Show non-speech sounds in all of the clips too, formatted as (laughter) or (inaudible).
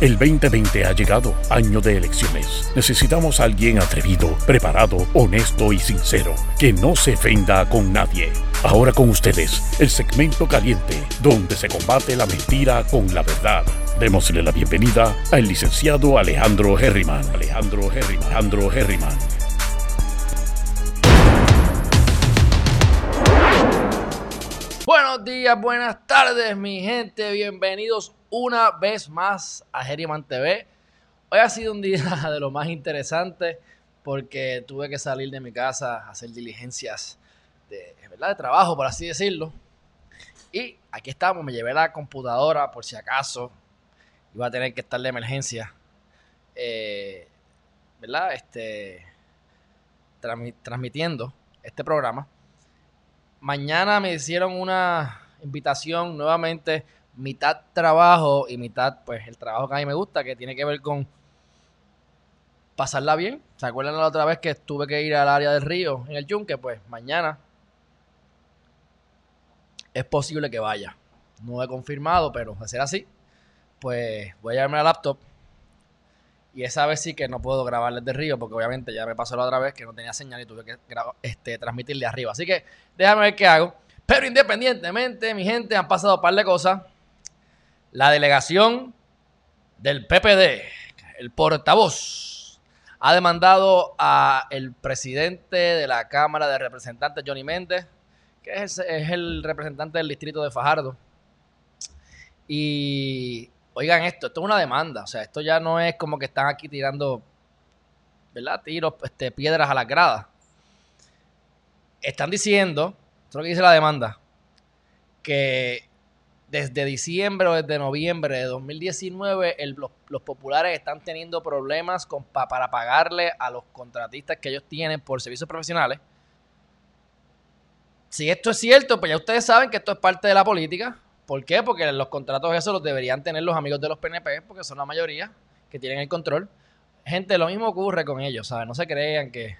El 2020 ha llegado, año de elecciones. Necesitamos a alguien atrevido, preparado, honesto y sincero, que no se ofenda con nadie. Ahora con ustedes, el segmento caliente, donde se combate la mentira con la verdad. Démosle la bienvenida al licenciado Alejandro Herriman. Alejandro Herriman. Alejandro Herriman. Buenos días, buenas tardes, mi gente. Bienvenidos una vez más a Herriman TV. Hoy ha sido un día (laughs) de lo más interesante porque tuve que salir de mi casa a hacer diligencias de, ¿verdad? de trabajo, por así decirlo. Y aquí estamos, me llevé la computadora por si acaso iba a tener que estar de emergencia. Eh, ¿Verdad? Este, transmitiendo este programa. Mañana me hicieron una invitación nuevamente, mitad trabajo y mitad, pues, el trabajo que a mí me gusta, que tiene que ver con pasarla bien. ¿Se acuerdan la otra vez que tuve que ir al área del río en el yunque? Pues mañana es posible que vaya. No he confirmado, pero de ser así, pues voy a llevarme la laptop. Y esa vez sí que no puedo grabar desde río, porque obviamente ya me pasó la otra vez que no tenía señal y tuve que este, transmitir de arriba. Así que déjame ver qué hago. Pero independientemente, mi gente, han pasado un par de cosas. La delegación del PPD, el portavoz, ha demandado a el presidente de la Cámara de Representantes, Johnny Méndez, que es es el representante del distrito de Fajardo. Y oigan esto, esto es una demanda, o sea, esto ya no es como que están aquí tirando, ¿verdad? Tiros, este, piedras a las gradas. Están diciendo, esto es lo que dice la demanda, que desde diciembre o desde noviembre de 2019 los, populares están teniendo problemas para pagarle a los contratistas que ellos tienen por servicios profesionales. Si esto es cierto, pues ya ustedes saben que esto es parte de la política. ¿Por qué? Porque los contratos esos los deberían tener los amigos de los PNP, porque son la mayoría que tienen el control. Gente, lo mismo ocurre con ellos, ¿sabes? No se crean que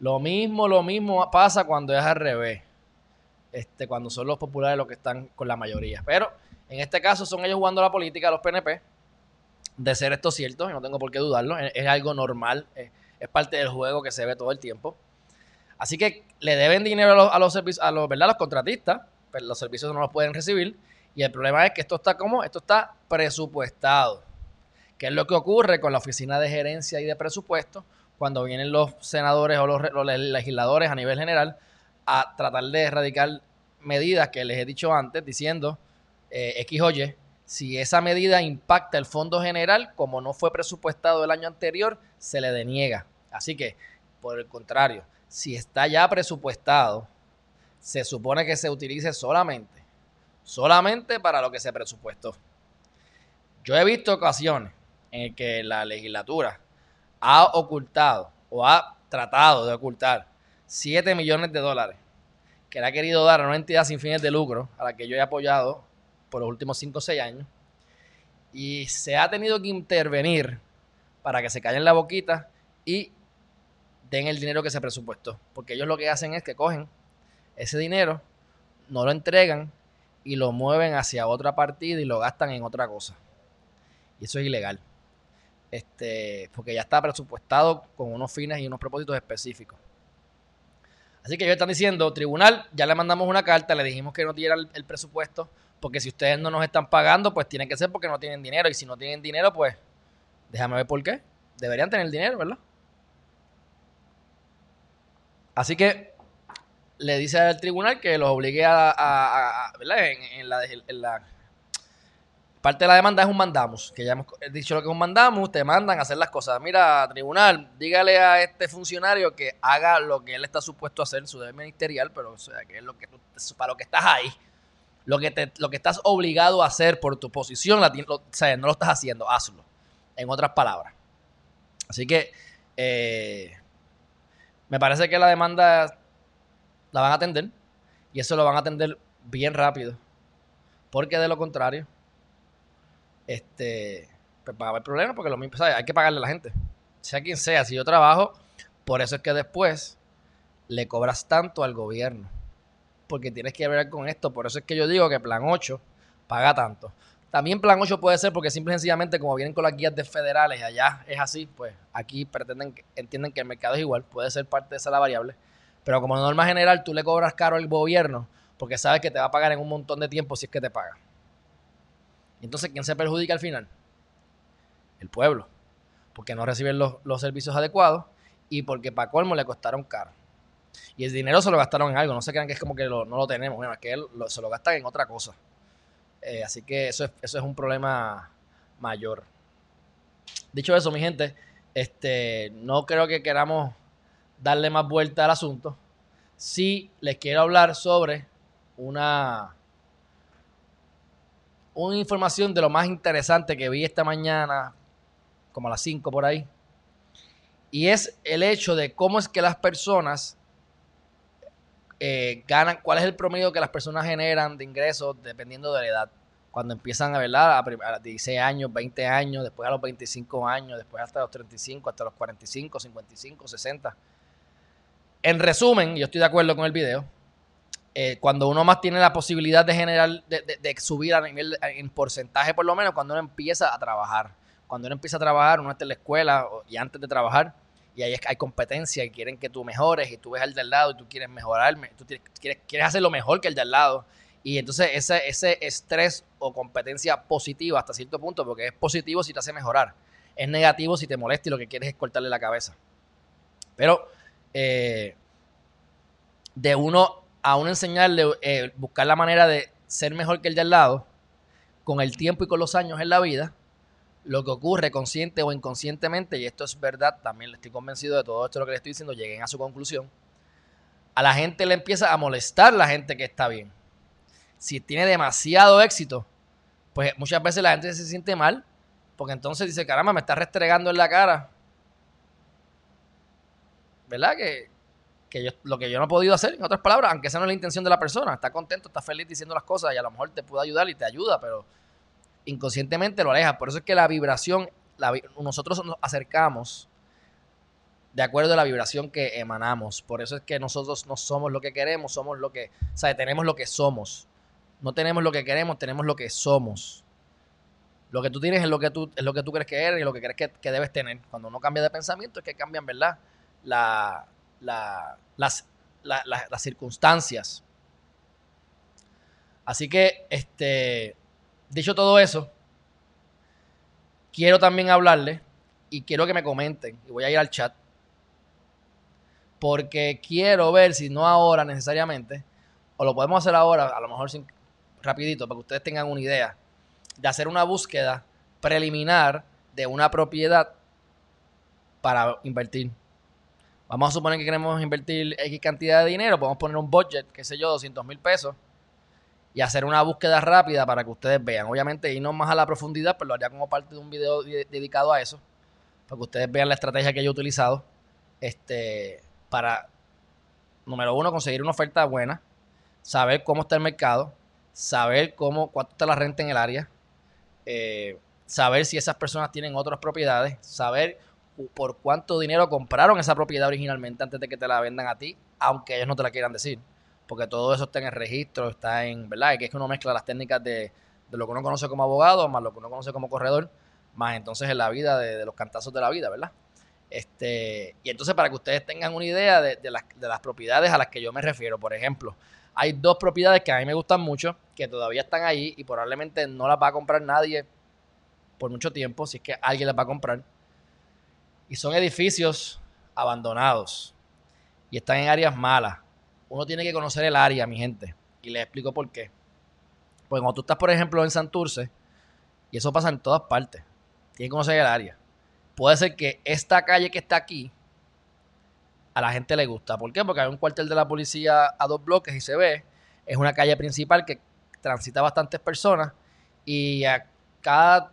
lo mismo, lo mismo pasa cuando es al revés. Este, cuando son los populares los que están con la mayoría. Pero en este caso son ellos jugando la política, los PNP. De ser esto cierto, y no tengo por qué dudarlo, es, algo normal, es, parte del juego que se ve todo el tiempo. Así que le deben dinero a los, a los, a los, ¿verdad? los contratistas pues, los servicios no los pueden recibir. Y el problema es que esto está como, esto está presupuestado. ¿Qué es lo que ocurre con la oficina de gerencia y de presupuesto cuando vienen los senadores o los, legisladores a nivel general a tratar de erradicar medidas que les he dicho antes, diciendo eh, X si esa medida impacta el fondo general, como no fue presupuestado el año anterior, se le deniega. Así que, por el contrario, si está ya presupuestado, se supone que se utilice solamente, solamente para lo que se presupuestó. Yo he visto ocasiones en que la legislatura ha ocultado o ha tratado de ocultar 7 millones de dólares que le ha querido dar a una entidad sin fines de lucro a la que yo he apoyado por los últimos 5 o 6 años y se ha tenido que intervenir para que se callen la boquita y den el dinero que se presupuestó. Porque ellos lo que hacen es que cogen ese dinero, no lo entregan y lo mueven hacia otra partida y lo gastan en otra cosa. Y eso es ilegal. Este, porque ya está presupuestado con unos fines y unos propósitos específicos. Así que ellos están diciendo, tribunal, ya le mandamos una carta, le dijimos que no diera el, presupuesto, porque si ustedes no nos están pagando, pues tiene que ser porque no tienen dinero. Y si no tienen dinero, pues déjame ver por qué. Deberían tener dinero, ¿verdad? Así que le dice al tribunal que los obligue a, ¿verdad? En, la, parte de la demanda es un mandamos, que ya hemos dicho lo que es un mandamos, te mandan a hacer las cosas. Mira, tribunal, dígale a este funcionario que haga lo que él está supuesto a hacer, su deber ministerial, pero o sea, que es lo que para lo que estás ahí, lo que te, lo que estás obligado a hacer por tu posición, la, o sea, no lo estás haciendo, hazlo. En otras palabras. Así que eh, me parece que la demanda la van a atender y eso lo van a atender bien rápido. Porque de lo contrario, este, pues va a problemas porque lo mismo, hay que pagarle a la gente. Sea quien sea, si yo trabajo, por eso es que después le cobras tanto al gobierno. Porque tienes que ver con esto. Por eso es que yo digo que plan 8 paga tanto. También plan 8 puede ser porque simple y sencillamente como vienen con las guías de federales y allá es así, pues aquí pretenden, entienden que el mercado es igual, puede ser parte de esa la variable. Pero como norma general, tú le cobras caro al gobierno porque sabes que te va a pagar en un montón de tiempo si es que te paga. Entonces, ¿quién se perjudica al final? El pueblo. Porque no reciben los, servicios adecuados y porque para colmo le costaron caro. Y el dinero se lo gastaron en algo. No se crean que es como que no lo tenemos. Bueno, es que se lo gastan en otra cosa. Eh, así que eso es, eso es un problema mayor. Dicho eso, mi gente, este, no creo que queramos darle más vuelta al asunto. Sí les quiero hablar sobre una, una información de lo más interesante que vi esta mañana, como a las 5 por ahí. Y es el hecho de cómo es que las personas eh, ganan, cuál es el promedio que las personas generan de ingresos dependiendo de la edad. Cuando empiezan a verla a, los 16 años, 20 años, después a los 25 años, después hasta los 35, hasta los 45, 55, 60. En resumen, yo estoy de acuerdo con el video, eh, cuando uno más tiene la posibilidad de generar, de, subir a nivel, en porcentaje por lo menos, cuando uno empieza a trabajar. Cuando uno empieza a trabajar, uno está en la escuela y antes de trabajar, y ahí hay competencia y quieren que tú mejores y tú ves al de al lado y tú quieres mejorarme, tú quieres, quieres hacer lo mejor que el de lado. Y entonces ese, ese estrés o competencia positiva hasta cierto punto, porque es positivo si te hace mejorar, es negativo si te molesta y lo que quieres es cortarle la cabeza. Pero eh, de uno a uno enseñarle, eh, buscar la manera de ser mejor que el de al lado, con el tiempo y con los años en la vida, lo que ocurre consciente o inconscientemente, y esto es verdad, también le estoy convencido de todo esto lo que le estoy diciendo, lleguen a su conclusión, a la gente le empieza a molestar la gente que está bien. Si tiene demasiado éxito, pues muchas veces la gente se siente mal, porque entonces dice, caramba, me está restregando en la cara. ¿Verdad? Que, yo, lo que yo no he podido hacer, en otras palabras, aunque esa no es la intención de la persona, está contento, está feliz diciendo las cosas y a lo mejor te puede ayudar y te ayuda, pero inconscientemente lo aleja. Por eso es que la vibración, nosotros nos acercamos de acuerdo a la vibración que emanamos. Por eso es que nosotros no somos lo que queremos, somos lo que, o sea, tenemos lo que somos. No tenemos lo que queremos, tenemos lo que somos. Lo que tú tienes es lo que tú, es lo que tú crees que eres y lo que crees que, debes tener. Cuando uno cambia de pensamiento es que cambian, ¿verdad? La, las, las circunstancias. Así que, este, Dicho todo eso, quiero también hablarle y quiero que me comenten, y voy a ir al chat, porque quiero ver si no ahora necesariamente, o lo podemos hacer ahora, a lo mejor sin, rapidito, para que ustedes tengan una idea, de hacer una búsqueda preliminar de una propiedad para invertir. Vamos a suponer que queremos invertir X cantidad de dinero, podemos poner un budget, qué sé yo, 200 mil pesos, y hacer una búsqueda rápida para que ustedes vean. Obviamente irnos más a la profundidad, pero lo haría como parte de un video dedicado a eso, para que ustedes vean la estrategia que yo he utilizado este, para, número uno, conseguir una oferta buena, saber cómo está el mercado, saber cómo, cuánto está la renta en el área, eh, saber si esas personas tienen otras propiedades, saber por cuánto dinero compraron esa propiedad originalmente antes de que te la vendan a ti, aunque ellos no te la quieran decir porque todo eso está en el registro, está en, ¿verdad? Que es que uno mezcla las técnicas de, lo que uno conoce como abogado, más lo que uno conoce como corredor, más entonces en la vida de, los cantazos de la vida, ¿verdad? Este, y entonces para que ustedes tengan una idea de, las, de las propiedades a las que yo me refiero, por ejemplo, hay dos propiedades que a mí me gustan mucho, que todavía están ahí y probablemente no las va a comprar nadie por mucho tiempo, si es que alguien las va a comprar. Y son edificios abandonados y están en áreas malas uno tiene que conocer el área, mi gente. Y les explico por qué. Pues cuando tú estás, por ejemplo, en Santurce, y eso pasa en todas partes, tienes que conocer el área. Puede ser que esta calle que está aquí, a la gente le gusta. ¿Por qué? Porque hay un cuartel de la policía a dos bloques y se ve. Es una calle principal que transita bastantes personas y a cada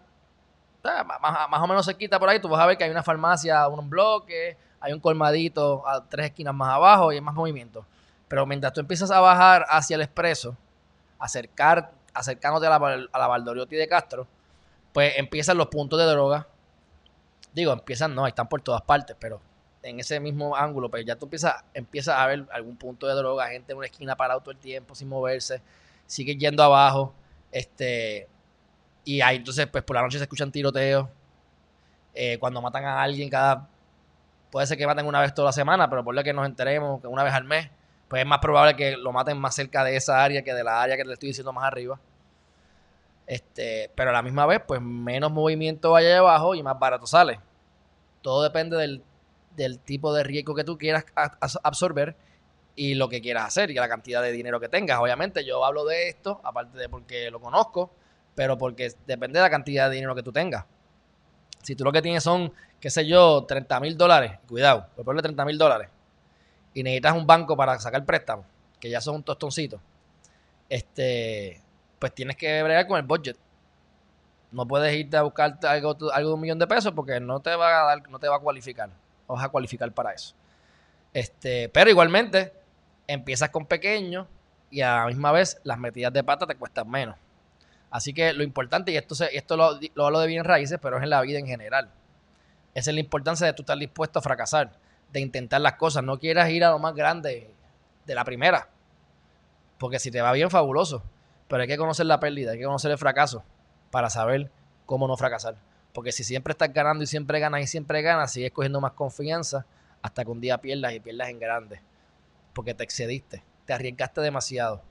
más, o menos se quita por ahí, tú vas a ver que hay una farmacia un bloque, hay un colmadito a tres esquinas más abajo y hay más movimiento. Pero mientras tú empiezas a bajar hacia el expreso, acercar, acercándote a la, a la Valdoriotti de Castro, pues empiezan los puntos de droga. Digo, empiezan, no, están por todas partes, pero en ese mismo ángulo, pues ya tú empiezas, empiezas a ver algún punto de droga, gente en una esquina parado todo el tiempo sin moverse, sigue yendo abajo, este, Y ahí entonces, pues por la noche se escuchan tiroteos. Eh, cuando matan a alguien cada... Puede ser que maten una vez toda la semana, pero por lo que nos enteremos que una vez al mes, pues es más probable que lo maten más cerca de esa área que de la área que le estoy diciendo más arriba. Este, pero a la misma vez, pues menos movimiento vaya abajo y más barato sale. Todo depende del, del tipo de riesgo que tú quieras absorber y lo que quieras hacer y la cantidad de dinero que tengas. Obviamente yo hablo de esto, aparte de porque lo conozco, pero porque depende de la cantidad de dinero que tú tengas. Si tú lo que tienes son, qué sé yo, 30 mil dólares, cuidado, por ponerle 30 mil dólares, y necesitas un banco para sacar préstamo, que ya son un tostoncito, este, pues tienes que bregar con el budget. No puedes irte a buscar algo, algo de un millón de pesos porque no te va a dar, no te va a cualificar. Vas a cualificar para eso. Este, pero igualmente, empiezas con pequeño y a la misma vez las metidas de pata te cuestan menos. Así que lo importante, y esto, esto lo, lo hablo de bien raíces, pero es en la vida en general. Esa es la importancia de tú estar dispuesto a fracasar, de intentar las cosas. No quieras ir a lo más grande de la primera. Porque si te va bien, fabuloso. Pero hay que conocer la pérdida, hay que conocer el fracaso para saber cómo no fracasar. Porque si siempre estás ganando y siempre ganas y siempre ganas, sigues cogiendo más confianza hasta que un día pierdas y pierdas en grande. Porque te excediste, te arriesgaste demasiado.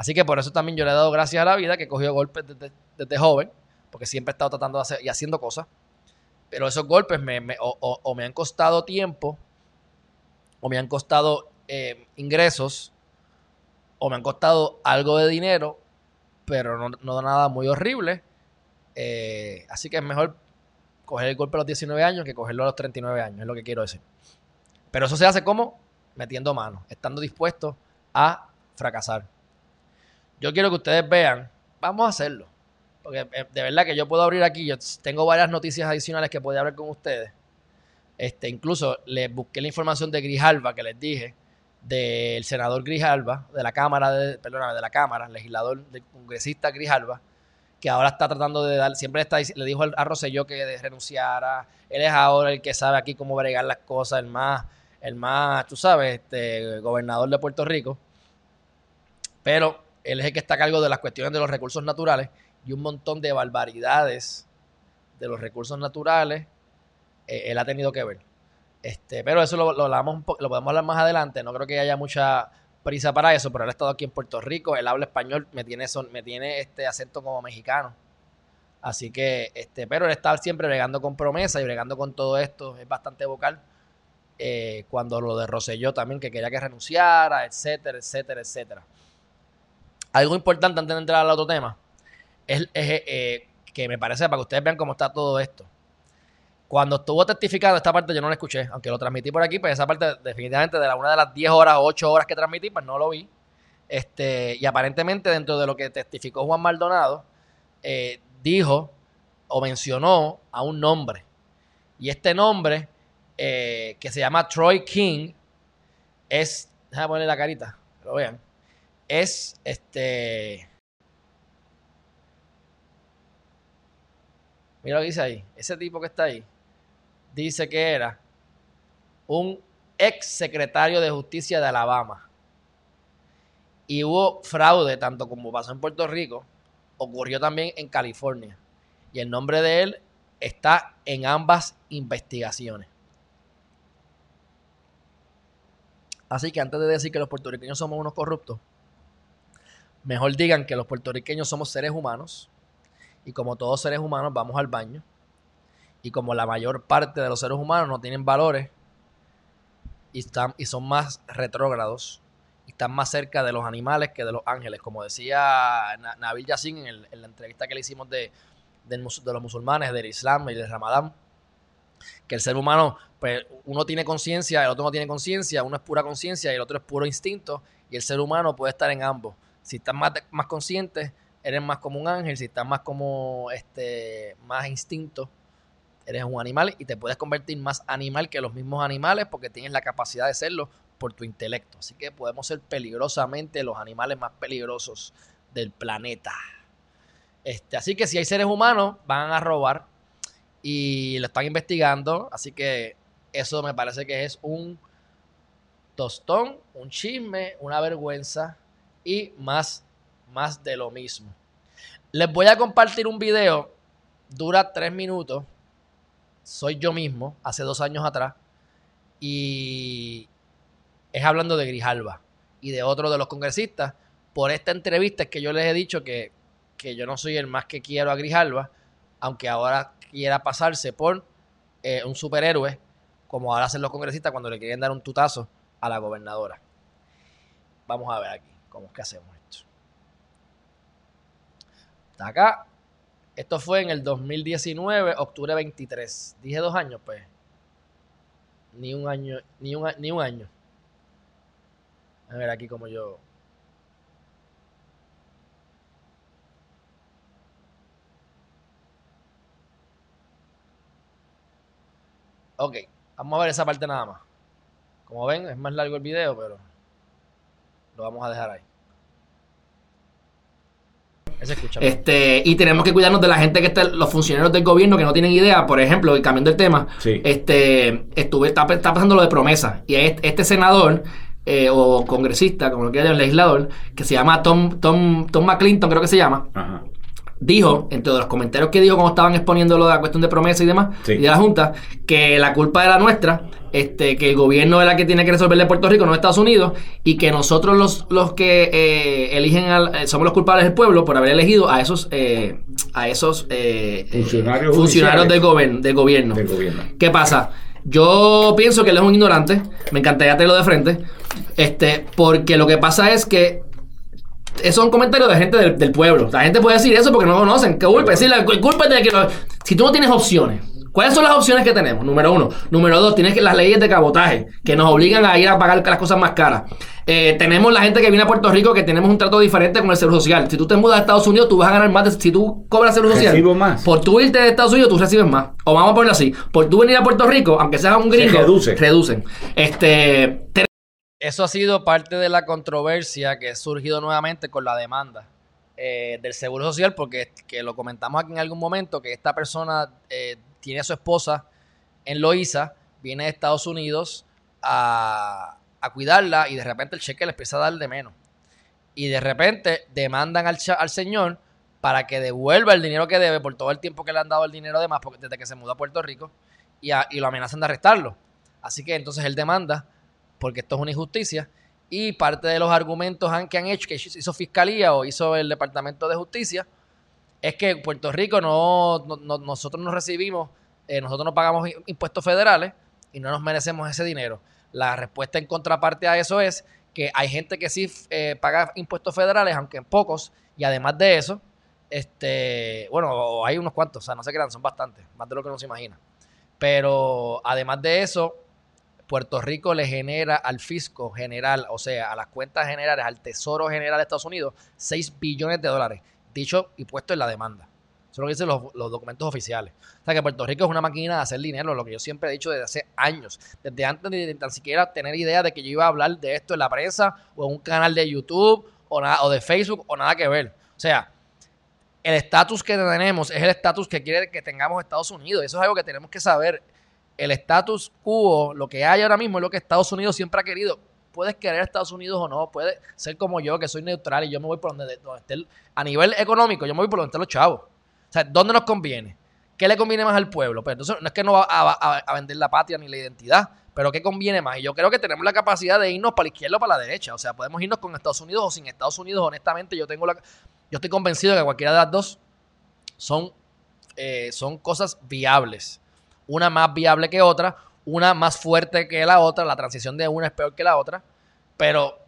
Así que por eso también yo le he dado gracias a la vida que he cogido golpes desde, joven, porque siempre he estado tratando de hacer y haciendo cosas. Pero esos golpes me, o, me han costado tiempo, o me han costado eh, ingresos, o me han costado algo de dinero, pero no, no nada muy horrible. Eh, así que es mejor coger el golpe a los 19 años que cogerlo a los 39 años, es lo que quiero decir. Pero eso se hace como metiendo manos, estando dispuesto a fracasar. Yo quiero que ustedes vean, vamos a hacerlo. Porque eh, de verdad que yo puedo abrir aquí, yo tengo varias noticias adicionales que puedo hablar con ustedes. Este, incluso les busqué la información de Grijalva que les dije, del senador Grijalva, de la Cámara, de, perdóname, de la Cámara, legislador, del congresista Grijalva, que ahora está tratando de dar, siempre está, le dijo a Rosselló que renunciara, él es ahora el que sabe aquí cómo bregar las cosas, el más, el más, tú sabes, este, gobernador de Puerto Rico, pero él es el que está a cargo de las cuestiones de los recursos naturales y un montón de barbaridades de los recursos naturales, eh, él ha tenido que ver. Este, pero eso lo, lo, lo podemos hablar más adelante. No creo que haya mucha prisa para eso, pero él ha estado aquí en Puerto Rico, él habla español, me tiene, son, me tiene este acento como mexicano. Así que, este, pero él está siempre bregando con promesa y bregando con todo esto, es bastante vocal. Eh, cuando lo de Rosselló también, que quería que renunciara, etcétera, etcétera, etcétera. Algo importante antes de entrar al otro tema es, eh, que me parece para que ustedes vean cómo está todo esto. Cuando estuvo testificando esta parte yo no la escuché, aunque lo transmití por aquí, pues esa parte definitivamente de la una de las 10 horas o 8 horas que transmití, pues no lo vi. Este, y aparentemente dentro de lo que testificó Juan Maldonado, eh, dijo o mencionó a un nombre. Y este nombre, eh, que se llama Troy King, es, déjame ponerle la carita, que lo vean, es este... Mira lo que dice ahí, ese tipo que está ahí dice que era un ex secretario de justicia de Alabama. Y hubo fraude, tanto como pasó en Puerto Rico, ocurrió también en California. Y el nombre de él está en ambas investigaciones. Así que antes de decir que los puertorriqueños somos unos corruptos, mejor digan que los puertorriqueños somos seres humanos y como todos seres humanos vamos al baño y como la mayor parte de los seres humanos no tienen valores y, están, y son más retrógrados y están más cerca de los animales que de los ángeles, como decía Nabil Yassin en, la entrevista que le hicimos de, de, los musulmanes, del Islam y del Ramadán, que el ser humano, pues uno tiene conciencia, el otro no tiene conciencia, uno es pura conciencia y el otro es puro instinto, y el ser humano puede estar en ambos. Si estás más, más consciente, eres más como un ángel, si estás más como este más instinto, eres un animal y te puedes convertir más animal que los mismos animales porque tienes la capacidad de serlo por tu intelecto. Así que podemos ser peligrosamente los animales más peligrosos del planeta. Este, así que si hay seres humanos, van a robar y lo están investigando. Así que eso me parece que es un tostón, un chisme, una vergüenza y más, más de lo mismo. Les voy a compartir un video, dura tres minutos, soy yo mismo, hace dos años atrás, y es hablando de Grijalba y de otro de los congresistas. Por esta entrevista es que yo les he dicho que, que yo no soy el más que quiero a Grijalba, aunque ahora quiera pasarse por eh, un superhéroe, como ahora hacen los congresistas cuando le quieren dar un tutazo a la gobernadora. Vamos a ver aquí cómo es que hacemos esto. Está acá. Esto fue en el 2019, octubre 23. Dije dos años, pues. Ni un año, ni un, ni un año. A ver aquí como yo. Ok, vamos a ver esa parte nada más. Como ven, es más largo el video, pero lo vamos a dejar ahí. Ese este, y tenemos que cuidarnos de la gente que está, los funcionarios del gobierno que no tienen idea, por ejemplo, y cambiando el tema, este, estuve, está, pasando lo de promesa. Y este, este senador eh, o congresista, como lo quiera legislador, que se llama Tom, Tom, Tom McClinton, creo que se llama. Ajá dijo, entre los comentarios que dijo cuando estaban exponiendo lo de la cuestión de promesa y demás, y de la Junta, que la culpa era nuestra, este, que el gobierno es la que tiene que resolverle Puerto Rico, no Estados Unidos, y que nosotros los, los que eh, eligen al, eh, somos los culpables del pueblo por haber elegido a esos eh, a esos funcionarios, funcionarios del, del gobierno. Del gobierno. ¿Qué pasa? Yo pienso que él es un ignorante, me encantaría tenerlo de frente, este, porque lo que pasa es que son comentarios de gente del, pueblo. La gente puede decir eso porque no conocen. ¿Qué culpa? Sí, la culpa es de que si tú no tienes opciones, ¿cuáles son las opciones que tenemos? Número uno. Número dos, tienes que las leyes de cabotaje que nos obligan a ir a pagar las cosas más caras. Eh, tenemos la gente que viene a Puerto Rico que tenemos un trato diferente con el seguro social. Si tú te mudas a Estados Unidos, tú vas a ganar más. De, si tú cobras seguro social, más. por tú irte de Estados Unidos, tú recibes más. O vamos a ponerlo así: por tú venir a Puerto Rico, aunque seas un gringo, reduce. reducen. Este. Eso ha sido parte de la controversia que ha surgido nuevamente con la demanda eh, del Seguro Social, porque que lo comentamos aquí en algún momento, que esta persona eh, tiene a su esposa en Loíza, viene de Estados Unidos a, cuidarla y de repente el cheque le empieza a dar de menos. Y de repente demandan al, al señor para que devuelva el dinero que debe por todo el tiempo que le han dado el dinero de más desde que se mudó a Puerto Rico y lo amenazan de arrestarlo. Así que entonces él demanda porque esto es una injusticia. Y parte de los argumentos que han hecho, que hizo Fiscalía o hizo el Departamento de Justicia, es que Puerto Rico no, nosotros no recibimos, eh, nosotros no pagamos impuestos federales y no nos merecemos ese dinero. La respuesta en contraparte a eso es que hay gente que sí eh, paga impuestos federales, aunque en pocos, y además de eso, este, bueno, hay unos cuantos, o sea, no se crean, son bastantes, más de lo que uno se imagina. Pero además de eso, Puerto Rico le genera al fisco general, o sea, a las cuentas generales, al Tesoro General de Estados Unidos, 6 billones de dólares, dicho y puesto en la demanda. Eso es lo que dicen los, documentos oficiales. O sea, que Puerto Rico es una máquina de hacer dinero, lo que yo siempre he dicho desde hace años, desde antes de, tan siquiera tener idea de que yo iba a hablar de esto en la prensa o en un canal de YouTube o, o de Facebook o nada que ver. O sea, el estatus que tenemos es el estatus que quiere que tengamos Estados Unidos. Eso es algo que tenemos que saber el status quo, lo que hay ahora mismo es lo que Estados Unidos siempre ha querido. Puedes querer a Estados Unidos o no, puede ser como yo, que soy neutral y yo me voy por donde, esté, a nivel económico, yo me voy por donde estén los chavos. O sea, ¿dónde nos conviene? ¿Qué le conviene más al pueblo? Pues entonces no es que no va a, vender la patria ni la identidad, pero ¿qué conviene más? Y yo creo que tenemos la capacidad de irnos para la izquierda o para la derecha. O sea, podemos irnos con Estados Unidos o sin Estados Unidos. Honestamente, yo tengo la, yo estoy convencido de que cualquiera de las dos son, eh, son cosas viables una más viable que otra, una más fuerte que la otra, la transición de una es peor que la otra, pero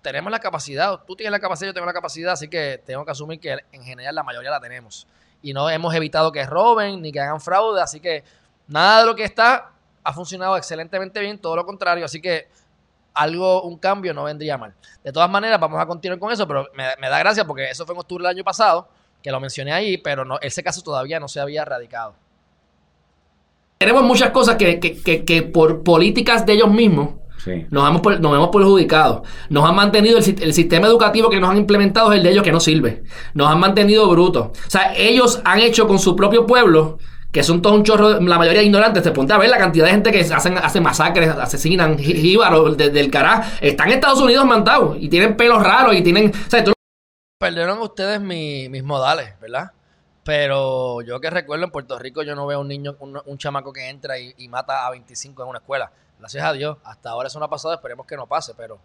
tenemos la capacidad, tú tienes la capacidad, yo tengo la capacidad, así que tengo que asumir que en general la mayoría la tenemos. Y no hemos evitado que roben ni que hagan fraude, así que nada de lo que está ha funcionado excelentemente bien, todo lo contrario, así que algo, un cambio no vendría mal. De todas maneras, vamos a continuar con eso, pero me, da gracia porque eso fue en octubre del año pasado, que lo mencioné ahí, pero no, ese caso todavía no se había erradicado tenemos muchas cosas que, por políticas de ellos mismos nos, hemos, nos hemos perjudicado. Nos han mantenido el, sistema educativo que nos han implementado es el de ellos que no sirve. Nos han mantenido brutos. O sea, ellos han hecho con su propio pueblo que son todos un chorro, la mayoría ignorantes, te ponte a ver la cantidad de gente que hacen, hacen masacres, asesinan, jíbaros desde el carajo, están en Estados Unidos mandados y tienen pelos raros y tienen, o sea, Perdieron ustedes mis modales, ¿verdad? Pero yo que recuerdo en Puerto Rico yo no veo un niño, un, chamaco que entra y, mata a 25 en una escuela. Gracias a Dios, hasta ahora eso no ha pasado, esperemos que no pase, pero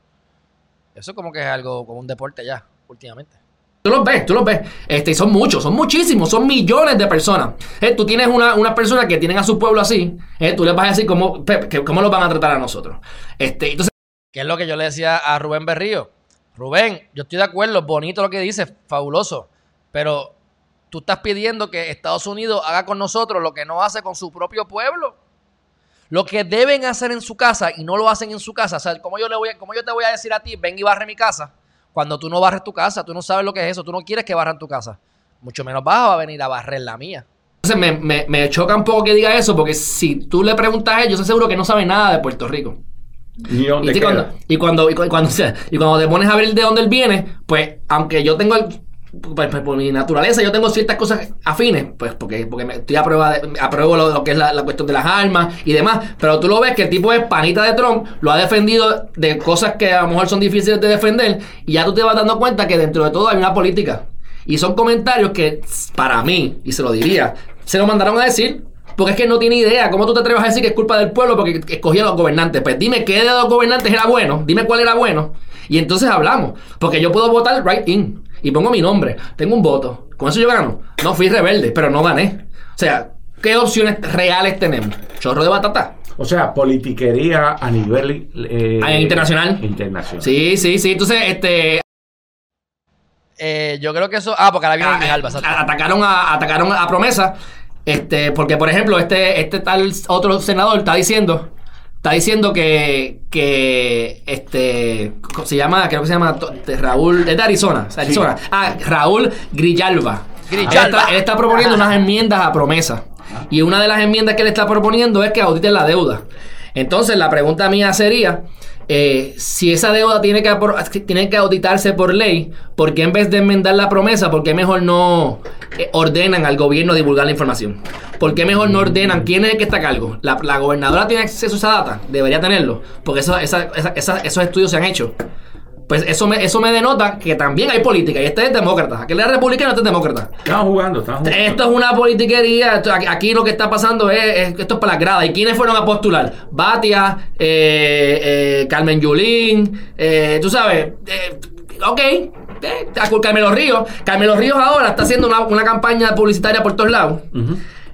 eso como que es algo como un deporte ya, últimamente. Tú los ves, tú los ves. Este, son muchos, son muchísimos, son millones de personas. Eh, tú tienes una, una persona que tienen a su pueblo así, eh, tú les vas a decir cómo, cómo los van a tratar a nosotros. Este, entonces, ¿Qué es lo que yo le decía a Rubén Berrío? Rubén, yo estoy de acuerdo, bonito lo que dices, fabuloso, pero tú estás pidiendo que Estados Unidos haga con nosotros lo que no hace con su propio pueblo. Lo que deben hacer en su casa y no lo hacen en su casa. O sea, ¿cómo yo, le voy yo te voy a decir a ti, ven y barre mi casa? Cuando tú no barres tu casa, tú no sabes lo que es eso, tú no quieres que barran tu casa. Mucho menos vas a venir a barrer la mía. Entonces me, me, choca un poco que diga eso, porque si tú le preguntas a ellos, seguro que no saben nada de Puerto Rico. ¿Y, y, cuando, y, cuando, y, cuando, y cuando te pones a ver de dónde él viene, pues aunque yo tengo el, pues, pues, por mi naturaleza yo tengo ciertas cosas afines, pues porque, porque estoy a prueba de, apruebo lo, que es la, cuestión de las armas y demás, pero tú lo ves que el tipo es panita de Trump, lo ha defendido de cosas que a lo mejor son difíciles de defender y ya tú te vas dando cuenta que dentro de todo hay una política. Y son comentarios que para mí, y se lo diría, se lo mandaron a decir porque es que no tiene idea. ¿Cómo tú te atreves a decir que es culpa del pueblo porque escogía a los gobernantes? Pues dime qué de los gobernantes era bueno, dime cuál era bueno. Y entonces hablamos. Porque yo puedo votar right in y pongo mi nombre. Tengo un voto. ¿Con eso yo gano? No fui rebelde, pero no gané. O sea, ¿qué opciones reales tenemos? Chorro de batata. O sea, politiquería a nivel eh, ah, internacional. Internacional. Sí, sí, sí. Entonces, este. Eh, yo creo que eso. Ah, porque ahora viene ah, eh, Atacaron a, atacaron a promesa. Este, porque, por ejemplo, este, este tal otro senador está diciendo está diciendo que, que este, se llama, creo que se llama Raúl, es de Arizona, Arizona. Ah, Raúl Grillalba. Grillalba. Él, está, proponiendo unas enmiendas a promesa. Y una de las enmiendas que él está proponiendo es que auditen la deuda. Entonces, la pregunta mía sería, eh, si esa deuda tiene que, tiene que auditarse por ley, ¿por qué en vez de enmendar la promesa, por qué mejor no eh, ordenan al gobierno divulgar la información? ¿Por qué mejor no ordenan quién es el que está a cargo? ¿La, gobernadora tiene acceso a esa data? Debería tenerlo, porque eso, esos estudios se han hecho. Pues eso me, eso me denota que también hay política. Y este es demócrata. Aquel es republicano, este es demócrata. Estamos jugando, estamos jugando. Esto es una politiquería. aquí lo que está pasando es, Esto es para las gradas. ¿Y quiénes fueron a postular? Batia, eh, eh, Carmen Yulín, eh, tú sabes. Eh, ok. Eh, Carmelo Ríos. Carmelo Ríos ahora está haciendo una, campaña publicitaria por todos lados.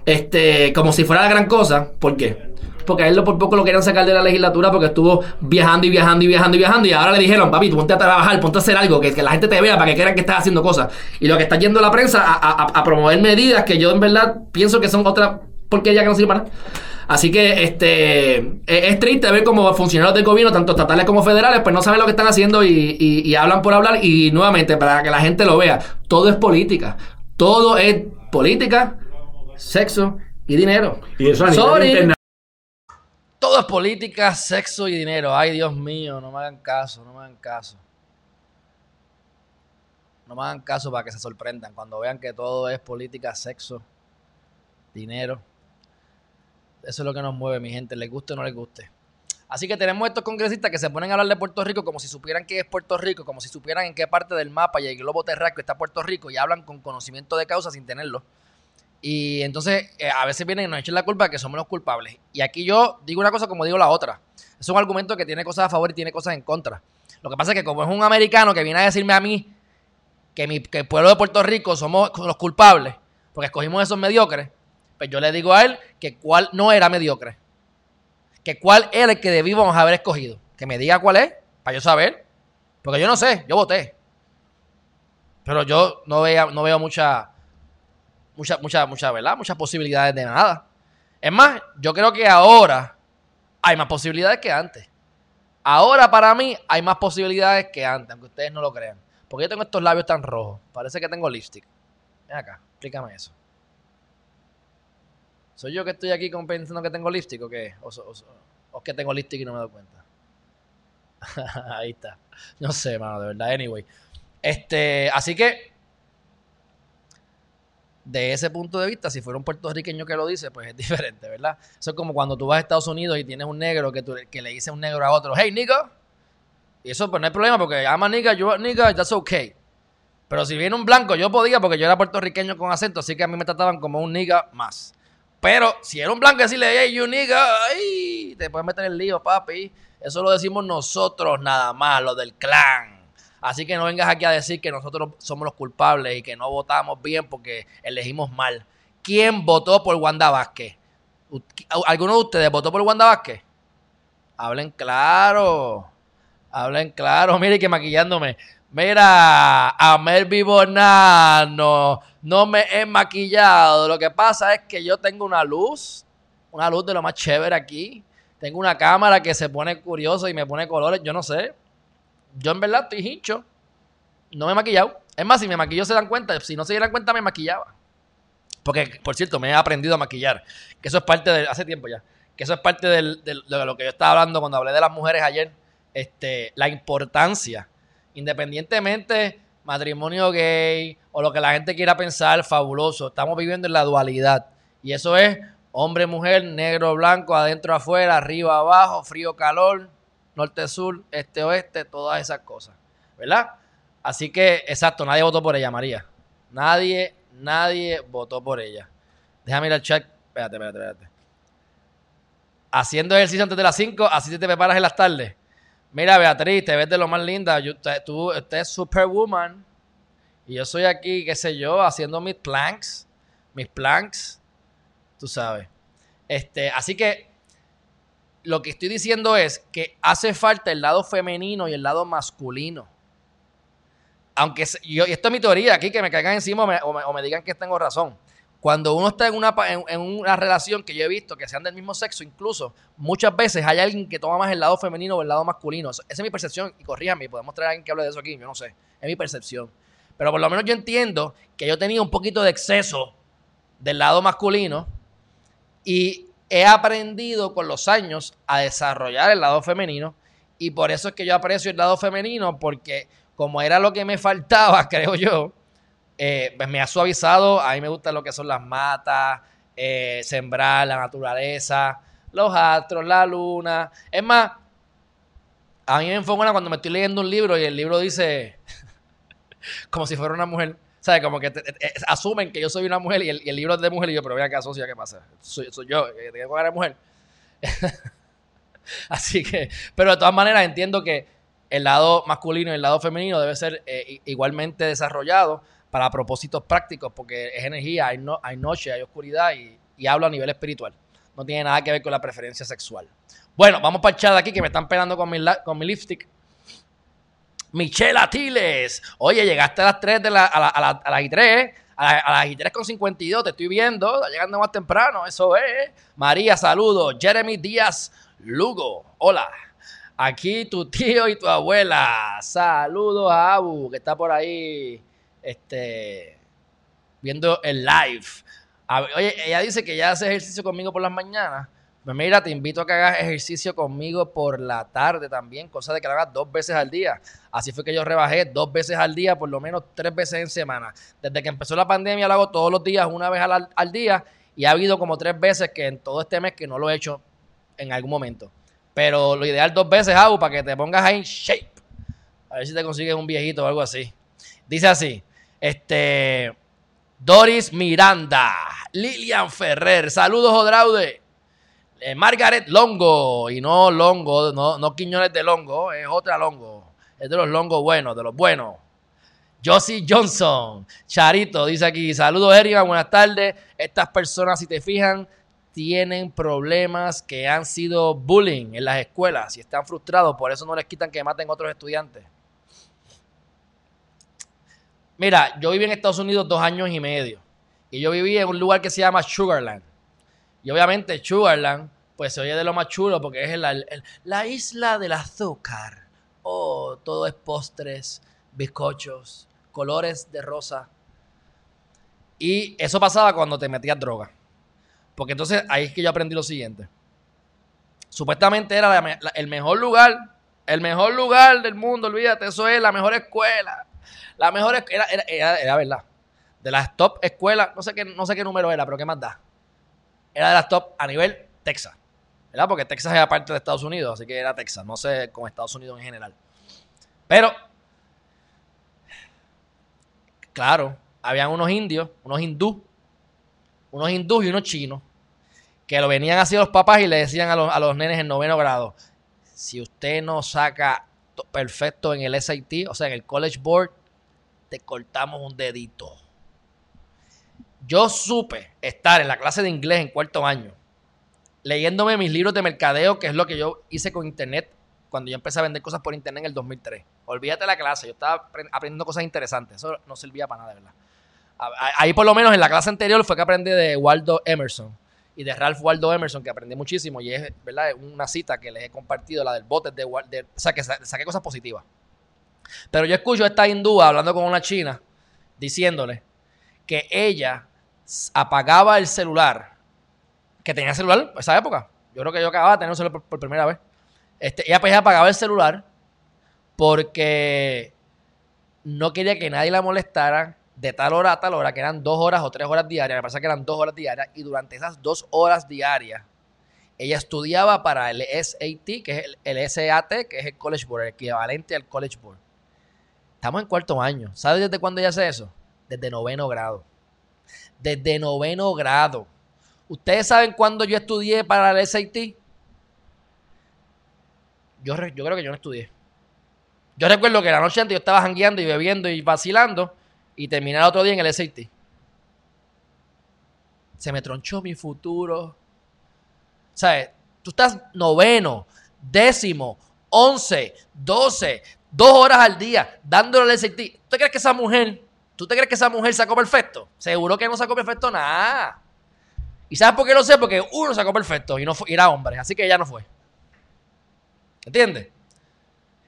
Este, como si fuera la gran cosa. ¿Por qué? Porque a él por poco lo querían sacar de la legislatura porque estuvo viajando y viajando y viajando y viajando. Y ahora le dijeron, papi, tú ponte a trabajar, ponte a hacer algo, que, que la gente te vea para que crean que estás haciendo cosas. Y lo que está yendo la prensa a, promover medidas que yo en verdad pienso que son otra porque ya que no sirve para nada. Así que este es, triste ver cómo funcionarios del gobierno, tanto estatales como federales, pues no saben lo que están haciendo y, y, hablan por hablar. Y nuevamente, para que la gente lo vea, todo es política. Todo es política, sexo y dinero. Y eso a nivel todo es política, sexo y dinero. Ay, Dios mío, no me hagan caso, no me hagan caso. No me hagan caso para que se sorprendan cuando vean que todo es política, sexo, dinero. Eso es lo que nos mueve, mi gente, les guste o no les guste. Así que tenemos estos congresistas que se ponen a hablar de Puerto Rico como si supieran qué es Puerto Rico, como si supieran en qué parte del mapa y el globo terráqueo está Puerto Rico y hablan con conocimiento de causa sin tenerlo. Y entonces eh, a veces vienen y nos echan la culpa que somos los culpables. Y aquí yo digo una cosa como digo la otra. Es un argumento que tiene cosas a favor y tiene cosas en contra. Lo que pasa es que como es un americano que viene a decirme a mí que, mi, que el pueblo de Puerto Rico somos los culpables, porque escogimos esos mediocres, pues yo le digo a él que cuál no era mediocre. Que cuál era el que debíamos haber escogido. Que me diga cuál es, para yo saber. Porque yo no sé, yo voté. Pero yo no, veo, no veo mucha muchas, muchas, muchas, ¿verdad? Muchas posibilidades de nada. Es más, yo creo que ahora hay más posibilidades que antes. Ahora para mí hay más posibilidades que antes, aunque ustedes no lo crean. Porque yo tengo estos labios tan rojos. Parece que tengo lipstick. Ven acá, explícame eso. ¿Soy yo que estoy aquí pensando que tengo lipstick o qué? O, o, que tengo lipstick y no me doy cuenta. (laughs) Ahí está. No sé, mano, de verdad. Anyway. Este, así que de ese punto de vista, si fuera un puertorriqueño que lo dice, pues es (laughs) diferente, ¿verdad? Eso es como cuando tú vas a Estados Unidos y tienes un negro que, que le dice un negro a otro, hey, nigga. Y eso pues no hay problema porque ama nigga, you nigga, that's okay. Pero si viene un blanco, yo podía porque yo era puertorriqueño con acento, así que a mí me trataban como un nigga más. Pero si era un blanco decirle, hey, you nigga, ay, te puedes meter en el lío, papi. Eso lo decimos nosotros nada más, lo del clan. Así que no vengas aquí a decir que nosotros somos los culpables y que no votamos bien porque elegimos mal. ¿Quién votó por Wanda Vázquez? ¿Alguno de ustedes votó por Wanda Vázquez? Hablen claro. Hablen claro. (laughs) Mire que maquillándome. Mira, a Melvi Bonano no me he maquillado. Lo que pasa es que yo tengo una luz, una luz de lo más chévere aquí. Tengo una cámara que se pone curioso y me pone colores. Yo no sé. Yo en verdad estoy hincho. No me he maquillado. Es más, si me maquillo se dan cuenta. Si no se dieran cuenta, me maquillaba. Porque, por cierto, me he aprendido a maquillar. Que eso es parte de. Hace tiempo ya. Que eso es parte de lo que yo estaba hablando cuando hablé de las mujeres ayer. Este, la importancia, independientemente matrimonio gay o lo que la gente quiera pensar, fabuloso. Estamos viviendo en la dualidad. Y eso es hombre, mujer, negro, blanco, adentro, afuera, arriba, abajo, frío, calor, norte, sur, este, oeste, todas esas cosas. ¿Verdad? Así que, exacto, nadie votó por ella, María. Nadie, nadie votó por ella. Déjame ir al chat. Espérate, espérate, espérate. Haciendo ejercicio antes de las 5, así te preparas en las tardes. Mira, Beatriz, te ves de lo más linda. Yo, tú, usted es superwoman. Y yo soy aquí, qué sé yo, haciendo mis planks. Mis planks. Tú sabes. Este, así que lo que estoy diciendo es que hace falta el lado femenino y el lado masculino. Aunque yo, y esto es mi teoría aquí, que me caigan encima o me, digan que tengo razón. Cuando uno está en una, en, una relación que yo he visto que sean del mismo sexo, incluso muchas veces hay alguien que toma más el lado femenino o el lado masculino. Esa es mi percepción y corríjame, podemos traer a alguien que hable de eso aquí, yo no sé, es mi percepción. Pero por lo menos yo entiendo que yo tenía un poquito de exceso del lado masculino y he aprendido con los años a desarrollar el lado femenino y por eso es que yo aprecio el lado femenino porque como era lo que me faltaba, (laughs) creo yo, eh, pues me ha suavizado. A mí me gusta lo que son las matas, eh, sembrar, la naturaleza, los astros, la luna. Es más, a mí me enfoca cuando me estoy leyendo un libro y el libro dice (laughs) como si fuera una mujer. ¿Sabes? Como que asumen que yo soy una mujer y el, libro es de mujer y yo, pero vea acá, socia, ¿qué pasa? Soy, yo, que tengo que mujer. (laughs) Así que, pero de todas maneras entiendo que el lado masculino y el lado femenino debe ser eh, igualmente desarrollado para propósitos prácticos, porque es energía, hay, no, hay noche, hay oscuridad y, hablo a nivel espiritual. No tiene nada que ver con la preferencia sexual. Bueno, vamos para el chat aquí que me están pegando con mi, con mi lipstick. Michelle Atiles. Oye, llegaste a las 3 de la, a, la, a, las 3, a, las 3 con 52, te estoy viendo, está llegando más temprano, eso es. María, saludos. Jeremy Díaz Lugo, hola. Aquí tu tío y tu abuela. Saludos a Abu, que está por ahí este, viendo el live. oye, ella dice que ya hace ejercicio conmigo por las mañanas. Pues mira, te invito a que hagas ejercicio conmigo por la tarde también, cosa de que lo hagas dos veces al día. Así fue que yo rebajé dos veces al día, por lo menos tres veces en semana. Desde que empezó la pandemia lo hago todos los días, una vez al, día, y ha habido como tres veces que en todo este mes que no lo he hecho en algún momento. Pero lo ideal dos veces hago para que te pongas ahí en shape. A ver si te consigues un viejito o algo así. Dice así, este, Doris Miranda, Lilian Ferrer, saludos Odraude, eh, Margaret Longo, y no Longo, no, no Quiñones de Longo, es otra Longo, es de los Longos buenos, de los buenos. Josie Johnson, Charito, dice aquí, saludos Erika, buenas tardes. Estas personas, si te fijan, tienen problemas que han sido bullying en las escuelas y están frustrados, por eso no les quitan que maten a otros estudiantes. Mira, yo viví en Estados Unidos dos años y medio. Y yo viví en un lugar que se llama Sugarland. Y obviamente Sugarland, pues se oye de lo más chulo porque es la, la isla del azúcar. Oh, todo es postres, bizcochos, colores de rosa. Y eso pasaba cuando te metías droga. Porque entonces ahí es que yo aprendí lo siguiente. Supuestamente era el mejor lugar, el mejor lugar del mundo, olvídate, eso es la mejor escuela, la mejor era, era, verdad. De las top escuelas, no sé, qué, no sé qué número era, pero qué más da. Era de las top a nivel Texas. ¿Verdad? Porque Texas era parte de Estados Unidos, así que era Texas, no sé con Estados Unidos en general. Pero Claro, habían unos indios, unos hindú, unos hindús y unos chinos, que lo venían así los papás y le decían a los, a los nenes en noveno grado, si usted no saca perfecto en el SAT, o sea, en el College Board, te cortamos un dedito. Yo supe estar en la clase de inglés en cuarto año, leyéndome mis libros de mercadeo, que es lo que yo hice con internet cuando yo empecé a vender cosas por internet en el 2003. Olvídate la clase, yo estaba aprendiendo cosas interesantes, eso no servía para nada, verdad. Ahí por lo menos en la clase anterior fue que aprendí de Waldo Emerson y de Ralph Waldo Emerson, que aprendí muchísimo, y es ¿verdad? una cita que les he compartido, la del bote de, de o sea, que saqué cosas positivas. Pero yo escucho a esta hindú hablando con una china, diciéndole que ella apagaba el celular, que tenía celular esa época. Yo creo que yo acababa de tener un celular por, primera vez. Este, ella pues apagaba el celular porque no quería que nadie la molestara de tal hora a tal hora, que eran dos horas o tres horas diarias, me parece que eran dos horas diarias, y durante esas dos horas diarias, ella estudiaba para el SAT, que es el, el SAT, que es el College Board, el equivalente al College Board. Estamos en cuarto año. ¿Sabes desde cuándo ella hace eso? Desde noveno grado desde noveno grado. ¿Ustedes saben cuándo yo estudié para el SAT? Yo, creo que yo no estudié. Yo recuerdo que la noche antes yo estaba jangueando y bebiendo y vacilando y terminé el otro día en el SAT. Se me tronchó mi futuro. ¿Sabes? Tú estás noveno, décimo, once, doce, dos horas al día dándole al SAT. ¿Usted crees que esa mujer ¿Tú te crees que esa mujer sacó perfecto? Seguro que no sacó perfecto nada. ¿Y sabes por qué lo sé? Porque uno sacó perfecto y no fue, era hombre, así que ella no fue. ¿Entiendes?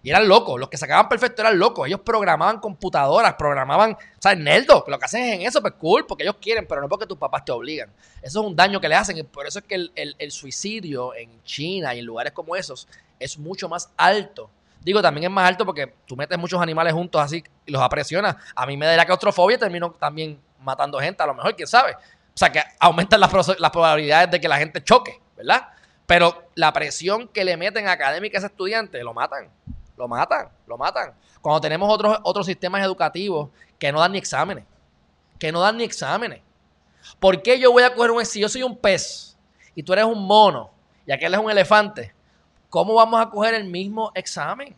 Y eran locos, los que sacaban perfecto eran locos. Ellos programaban computadoras, programaban, o sea, lo que hacen es en eso, pues cool, porque ellos quieren, pero no porque tus papás te obligan. Eso es un daño que le hacen. Y por eso es que el, el suicidio en China y en lugares como esos es mucho más alto Digo, también es más alto porque tú metes muchos animales juntos así y los apresionas. A mí me da la claustrofobia y termino también matando gente, a lo mejor, quién sabe. O sea, que aumentan las, probabilidades de que la gente choque, ¿verdad? Pero la presión que le meten académica a ese estudiante, lo matan, lo matan, lo matan. Cuando tenemos otros, otros sistemas educativos que no dan ni exámenes, que no dan ni exámenes. ¿Por qué yo voy a coger un... Si yo soy un pez y tú eres un mono y aquel es un elefante, ¿Cómo vamos a coger el mismo examen?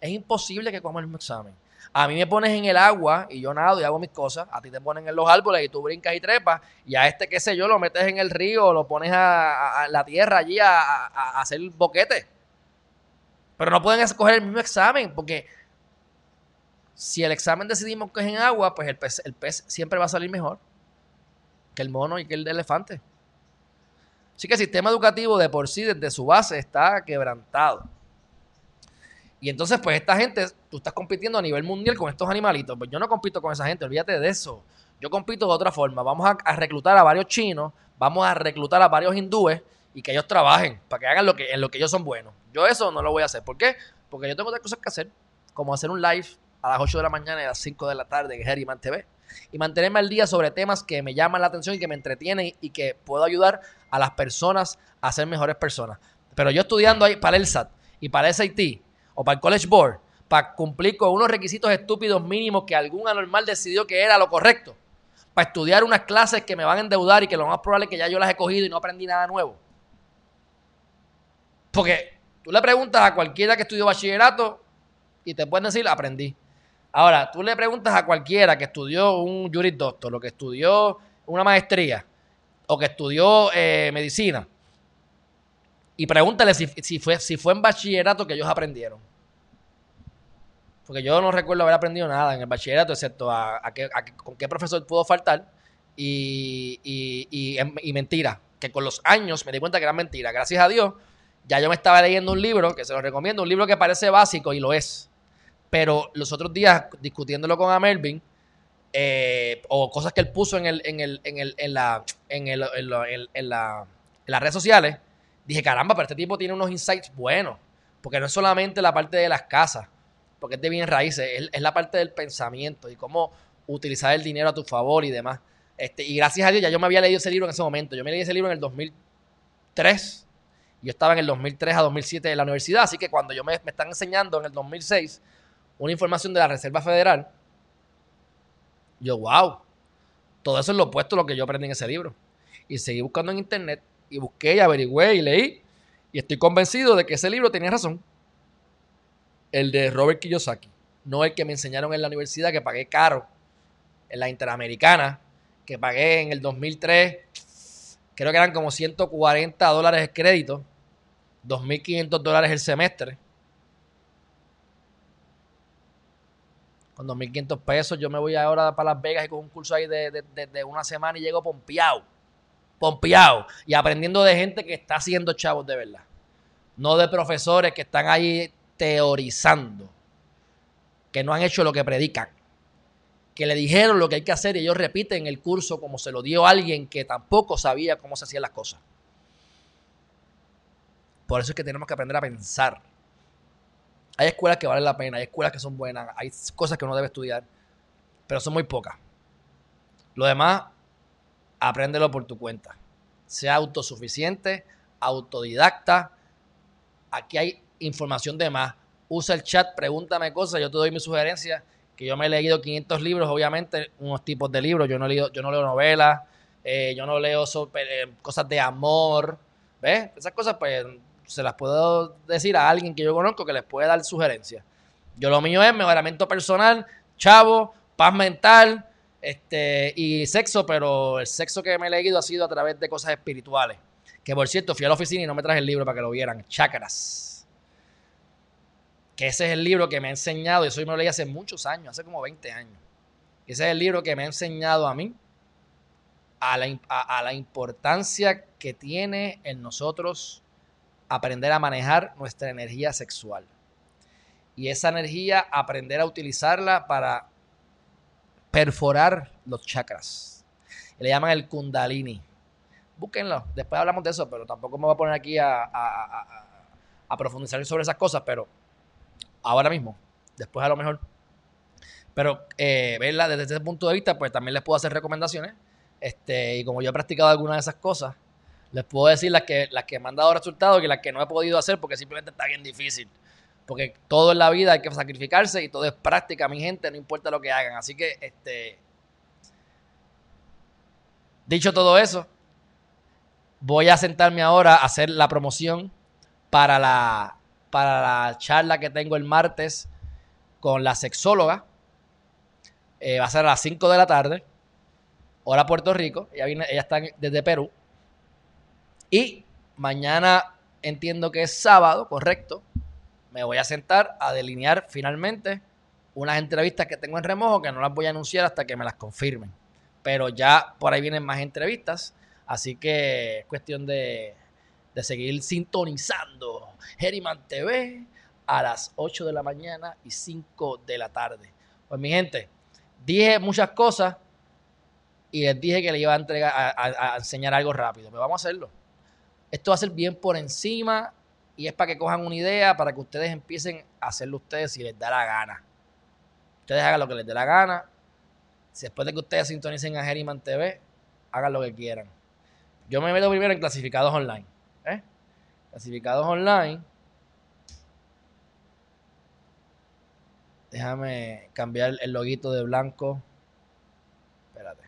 Es imposible que cojamos el mismo examen. A mí me pones en el agua y yo nado y hago mis cosas. A ti te ponen en los árboles y tú brincas y trepas. Y a este, qué sé yo, lo metes en el río lo pones a, la tierra allí a, hacer boquete. Pero no pueden escoger el mismo examen porque si el examen decidimos que es en agua, pues el pez, el pez siempre va a salir mejor que el mono y que el elefante. Así que el sistema educativo de por sí, desde su base, está quebrantado. Y entonces, pues esta gente, tú estás compitiendo a nivel mundial con estos animalitos. Pues yo no compito con esa gente, olvídate de eso. Yo compito de otra forma. Vamos a, reclutar a varios chinos, vamos a reclutar a varios hindúes y que ellos trabajen para que hagan lo que, en lo que ellos son buenos. Yo eso no lo voy a hacer. ¿Por qué? Porque yo tengo otras cosas que hacer, como hacer un live a las 8 de la mañana y a las 5 de la tarde en Herriman TV y mantenerme al día sobre temas que me llaman la atención y que me entretienen y que puedo ayudar a las personas a ser mejores personas. Pero yo estudiando ahí para el SAT y para el SAT o para el College Board, para cumplir con unos requisitos estúpidos mínimos que algún anormal decidió que era lo correcto, para estudiar unas clases que me van a endeudar y que lo más probable es que ya yo las he cogido y no aprendí nada nuevo. Porque tú le preguntas a cualquiera que estudió bachillerato y te pueden decir, aprendí. Ahora, tú le preguntas a cualquiera que estudió un juris doctor, o que estudió una maestría, o que estudió eh, medicina, y pregúntale si, fue, si fue en bachillerato que ellos aprendieron. Porque yo no recuerdo haber aprendido nada en el bachillerato, excepto a, con qué profesor pudo faltar y, y, mentira. Que con los años me di cuenta que era mentira. Gracias a Dios, ya yo me estaba leyendo un libro que se lo recomiendo, un libro que parece básico y lo es pero los otros días, discutiéndolo con a Melvin, eh, o cosas que él puso en las redes sociales, dije, caramba, pero este tipo tiene unos insights buenos. Porque no es solamente la parte de las casas, porque es de bien raíces, es, la parte del pensamiento y cómo utilizar el dinero a tu favor y demás. Este, y gracias a Dios ya yo me había leído ese libro en ese momento. Yo me leí ese libro en el 2003. Yo estaba en el 2003 a 2007 en la universidad, así que cuando yo me, me están enseñando en el 2006 una información de la Reserva Federal, Yo, wow. Todo eso es lo opuesto a lo que yo aprendí en ese libro. Y seguí buscando en internet y busqué y averigüé y leí. Y estoy convencido de que ese libro tenía razón. El de Robert Kiyosaki. No el que me enseñaron en la universidad que pagué caro. En la Interamericana. Que pagué en el 2003. Creo que eran como 140 dólares de crédito. 2.500 dólares el semestre. Con 2.500 pesos yo me voy ahora para Las Vegas y con un curso ahí de, de una semana y llego pompeado pompeado y aprendiendo de gente que está haciendo chavos de verdad. No de profesores que están ahí teorizando, que no han hecho lo que predican, que le dijeron lo que hay que hacer y ellos repiten el curso como se lo dio alguien que tampoco sabía cómo se hacían las cosas. Por eso es que tenemos que aprender a pensar. Hay escuelas que valen la pena, hay escuelas que son buenas, hay cosas que uno debe estudiar, pero son muy pocas. Lo demás apréndelo por tu cuenta. Sea autosuficiente, autodidacta. Aquí hay información de más. Usa el chat, pregúntame cosas, yo te doy mis sugerencias. Que yo me he leído 500 libros, obviamente, unos tipos de libros. Yo no, leo, yo no leo novelas, eh, yo no leo eh, cosas de amor. ¿Ves? Esas cosas, pues, se las puedo decir a alguien que yo conozco que les puede dar sugerencias. Yo lo mío es mejoramiento personal, chavo, paz mental, este, y sexo, pero el sexo que me he leído ha sido a través de cosas espirituales. Que por cierto, fui a la oficina y no me traje el libro para que lo vieran. Chakras. Que ese es el libro que me ha enseñado, y eso yo me lo leí hace muchos años, hace como 20 años. Ese es el libro que me ha enseñado a mí a la, a la importancia que tiene en nosotros aprender a manejar nuestra energía sexual. Y esa energía, aprender a utilizarla para perforar los chakras. Le llaman el kundalini. Búsquenlo. Después hablamos de eso, pero tampoco me voy a poner aquí a, profundizar sobre esas cosas, pero ahora mismo, después a lo mejor. Pero eh, verla desde ese punto de vista, pues también les puedo hacer recomendaciones. Este, y como yo he practicado algunas de esas cosas, les puedo decir las que, las que me han dado resultados y las que no he podido hacer porque simplemente está bien difícil. Porque todo en la vida hay que sacrificarse y todo es práctica, mi gente, no importa lo que hagan. Así que, este. Dicho todo eso, voy a sentarme ahora a hacer la promoción para la, para la charla que tengo el martes con la sexóloga. Eh, va a ser a las 5 de la tarde, hora Puerto Rico. Ella, viene, ella está desde Perú. Y mañana entiendo que es sábado, correcto me voy a sentar a delinear finalmente unas entrevistas que tengo en remojo que no las voy a anunciar hasta que me las confirmen. Pero ya por ahí vienen más entrevistas, así que es cuestión de, seguir sintonizando Geriman TV a las 8 de la mañana y 5 de la tarde. Pues mi gente, dije muchas cosas y les dije que le iba a, entregar, a, a enseñar algo rápido. Pero vamos a hacerlo. Esto va a ser bien por encima y es para que cojan una idea, para que ustedes empiecen a hacerlo ustedes si les da la gana. Ustedes hagan lo que les dé la gana. Si después de que ustedes sintonicen a Geriman TV, hagan lo que quieran. Yo me meto primero en clasificados online. Clasificados online. Déjame cambiar el loguito de blanco. Espérate.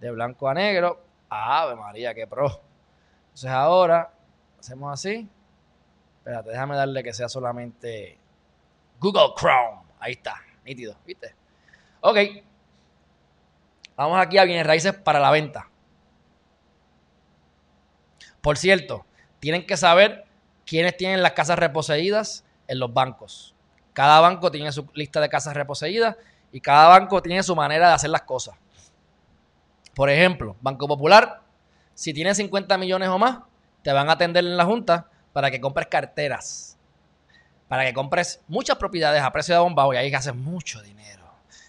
De blanco a negro. Ave María, qué pro. Entonces ahora hacemos así. Espérate, déjame darle que sea solamente Google Chrome. Ahí está, nítido, ¿viste? Ok. Vamos aquí a bienes raíces para la venta. Por cierto, tienen que saber quiénes tienen las casas reposeídas en los bancos. Cada banco tiene su lista de casas reposeídas y cada banco tiene su manera de hacer las cosas. Por ejemplo, Banco Popular, si tiene 50 millones o más, te van a atender en la junta para que compres carteras, para que compres muchas propiedades a precio de bombao y ahí haces mucho dinero.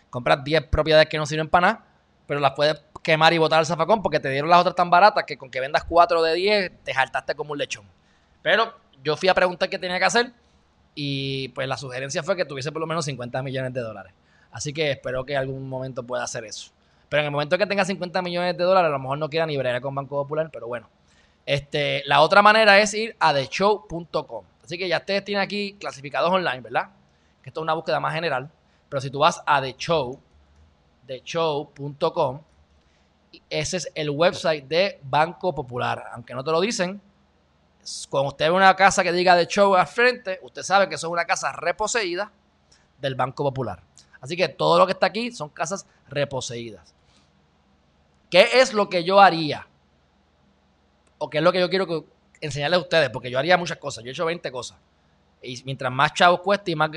Compras 10 propiedades que no sirven para nada, pero las puedes quemar y botar al zafacón porque te dieron las otras tan baratas que con que vendas 4 de 10 te saltaste como un lechón. Pero yo fui a preguntar qué tenía que hacer y pues la sugerencia fue que tuviese por lo menos 50 millones de dólares. Así que espero que en algún momento pueda hacer eso. Pero en el momento que tenga 50 millones de dólares, a lo mejor no quiera ni con Banco Popular, pero bueno. Este, la otra manera es ir a theshow.com. Así que ya ustedes tienen aquí clasificados online, ¿verdad? Que esto es una búsqueda más general. Pero si tú vas a The Show, theshow.com. Ese es el website de Banco Popular. Aunque no te lo dicen, cuando usted ve una casa que diga The Show al frente, usted sabe que eso es una casa reposeída del Banco Popular. Así que todo lo que está aquí son casas reposeídas. ¿Qué es lo que yo haría? O qué es lo que yo quiero enseñarles a ustedes, porque yo haría muchas cosas. Yo he hecho 20 cosas. Y mientras más chavos cueste y más,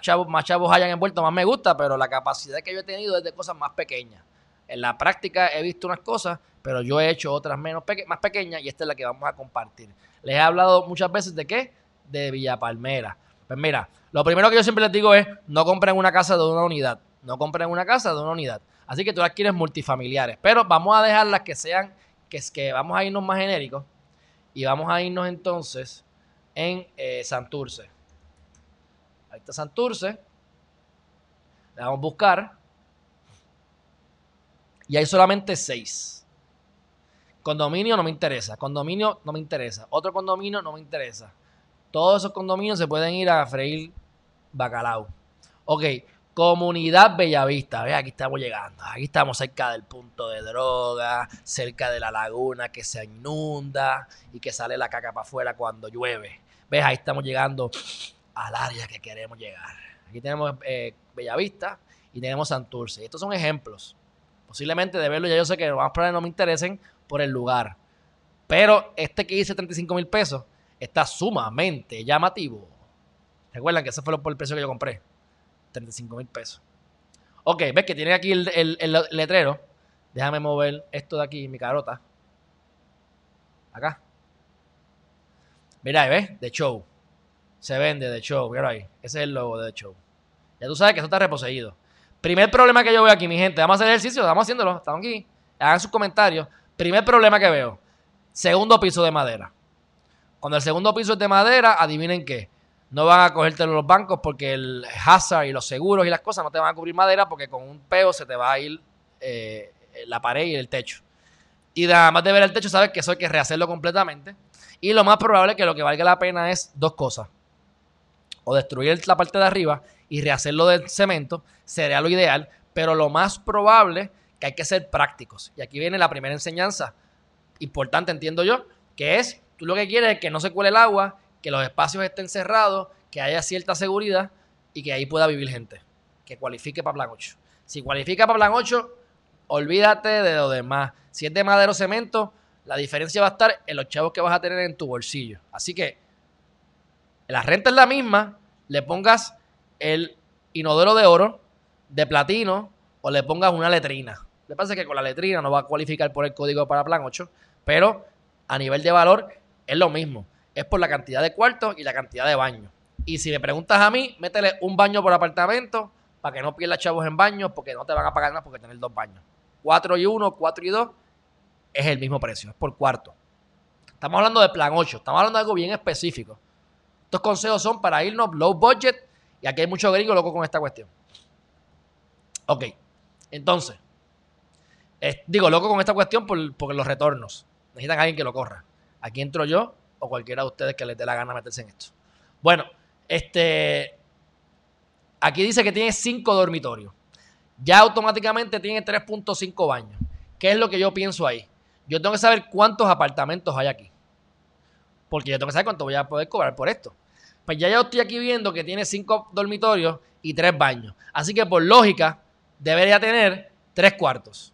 chavos, más chavos hayan envuelto, más me gusta, pero la capacidad que yo he tenido es de cosas más pequeñas. En la práctica he visto unas cosas, pero yo he hecho otras menos más pequeñas y esta es la que vamos a compartir. Les he hablado muchas veces de qué? De Villa Palmera. Pues mira, lo primero que yo siempre les digo es, no compren una casa de una unidad. No compren una casa de una unidad. Así que tú las quieres multifamiliares. Pero vamos a dejar las que sean, que es que vamos a irnos más genéricos. Y vamos a irnos entonces en eh, Santurce. Ahí está Santurce. Le vamos a buscar. Y hay solamente seis. Condominio no me interesa. Condominio no me interesa. Otro condominio no me interesa. Todos esos condominios se pueden ir a freír bacalao. Ok, Comunidad Bellavista. Ve, aquí estamos llegando. Aquí estamos cerca del punto de droga, cerca de la laguna que se inunda y que sale la caca para afuera cuando llueve. ¿Ves? Ahí estamos llegando al área que queremos llegar. Aquí tenemos eh, Bellavista y tenemos Santurce. Estos son ejemplos. Posiblemente de verlo ya yo sé que más probable no me interesen por el lugar. Pero este que dice 35 mil pesos está sumamente llamativo. Recuerdan que ese fue por el precio que yo compré. 35 mil pesos. Ok, ves que tiene aquí el, letrero. Déjame mover esto de aquí, mi carota. Acá. Mira, ¿ves? The Show. Se vende The Show. Mira ahí. Ese es el logo de The Show. Ya tú sabes que eso está reposeído. Primer problema que yo veo aquí, mi gente. Vamos a hacer ejercicio, estamos haciéndolo. Estamos aquí. Hagan sus comentarios. Primer problema que veo. Segundo piso de madera. Cuando el segundo piso es de madera, adivinen qué. No van a cogerte los bancos porque el hazard y los seguros y las cosas no te van a cubrir madera porque con un peo se te va a ir eh, la pared y el techo. Y además de ver el techo, sabes que eso hay que rehacerlo completamente. Y lo más probable es que lo que valga la pena es dos cosas. O destruir la parte de arriba y rehacerlo de cemento sería lo ideal, pero lo más probable que hay que ser prácticos. Y aquí viene la primera enseñanza importante, entiendo yo, que es, tú lo que quieres es que no se cuele el agua, que los espacios estén cerrados, que haya cierta seguridad y que ahí pueda vivir gente, que cualifique para plan 8. Si cualifica para plan 8, olvídate de lo demás. Si es de madero cemento, la diferencia va a estar en los chavos que vas a tener en tu bolsillo. Así que la renta es la misma, le pongas el inodoro de oro, de platino, o le pongas una letrina. Le pasa que con la letrina no va a cualificar por el código para plan 8, pero a nivel de valor es lo mismo. Es por la cantidad de cuartos y la cantidad de baños. Y si me preguntas a mí, métele un baño por apartamento para que no pierdas chavos en baños porque no te van a pagar nada porque tener dos baños. 4 y 1, 4 y 2 es el mismo precio, es por cuarto. Estamos hablando de plan 8, estamos hablando de algo bien específico. Estos consejos son para irnos low budget y aquí hay mucho gringo loco con esta cuestión. Ok, entonces, digo loco con esta cuestión por, los retornos. Necesitan a alguien que lo corra. Aquí entro yo o cualquiera de ustedes que les dé la gana meterse en esto. Bueno, este. Aquí dice que tiene 5 dormitorios. Ya automáticamente tiene 3.5 baños. ¿Qué es lo que yo pienso ahí? Yo tengo que saber cuántos apartamentos hay aquí. Porque yo tengo que saber cuánto voy a poder cobrar por esto. Pues ya yo estoy aquí viendo que tiene 5 dormitorios y 3 baños. Así que por lógica, debería tener 3 cuartos.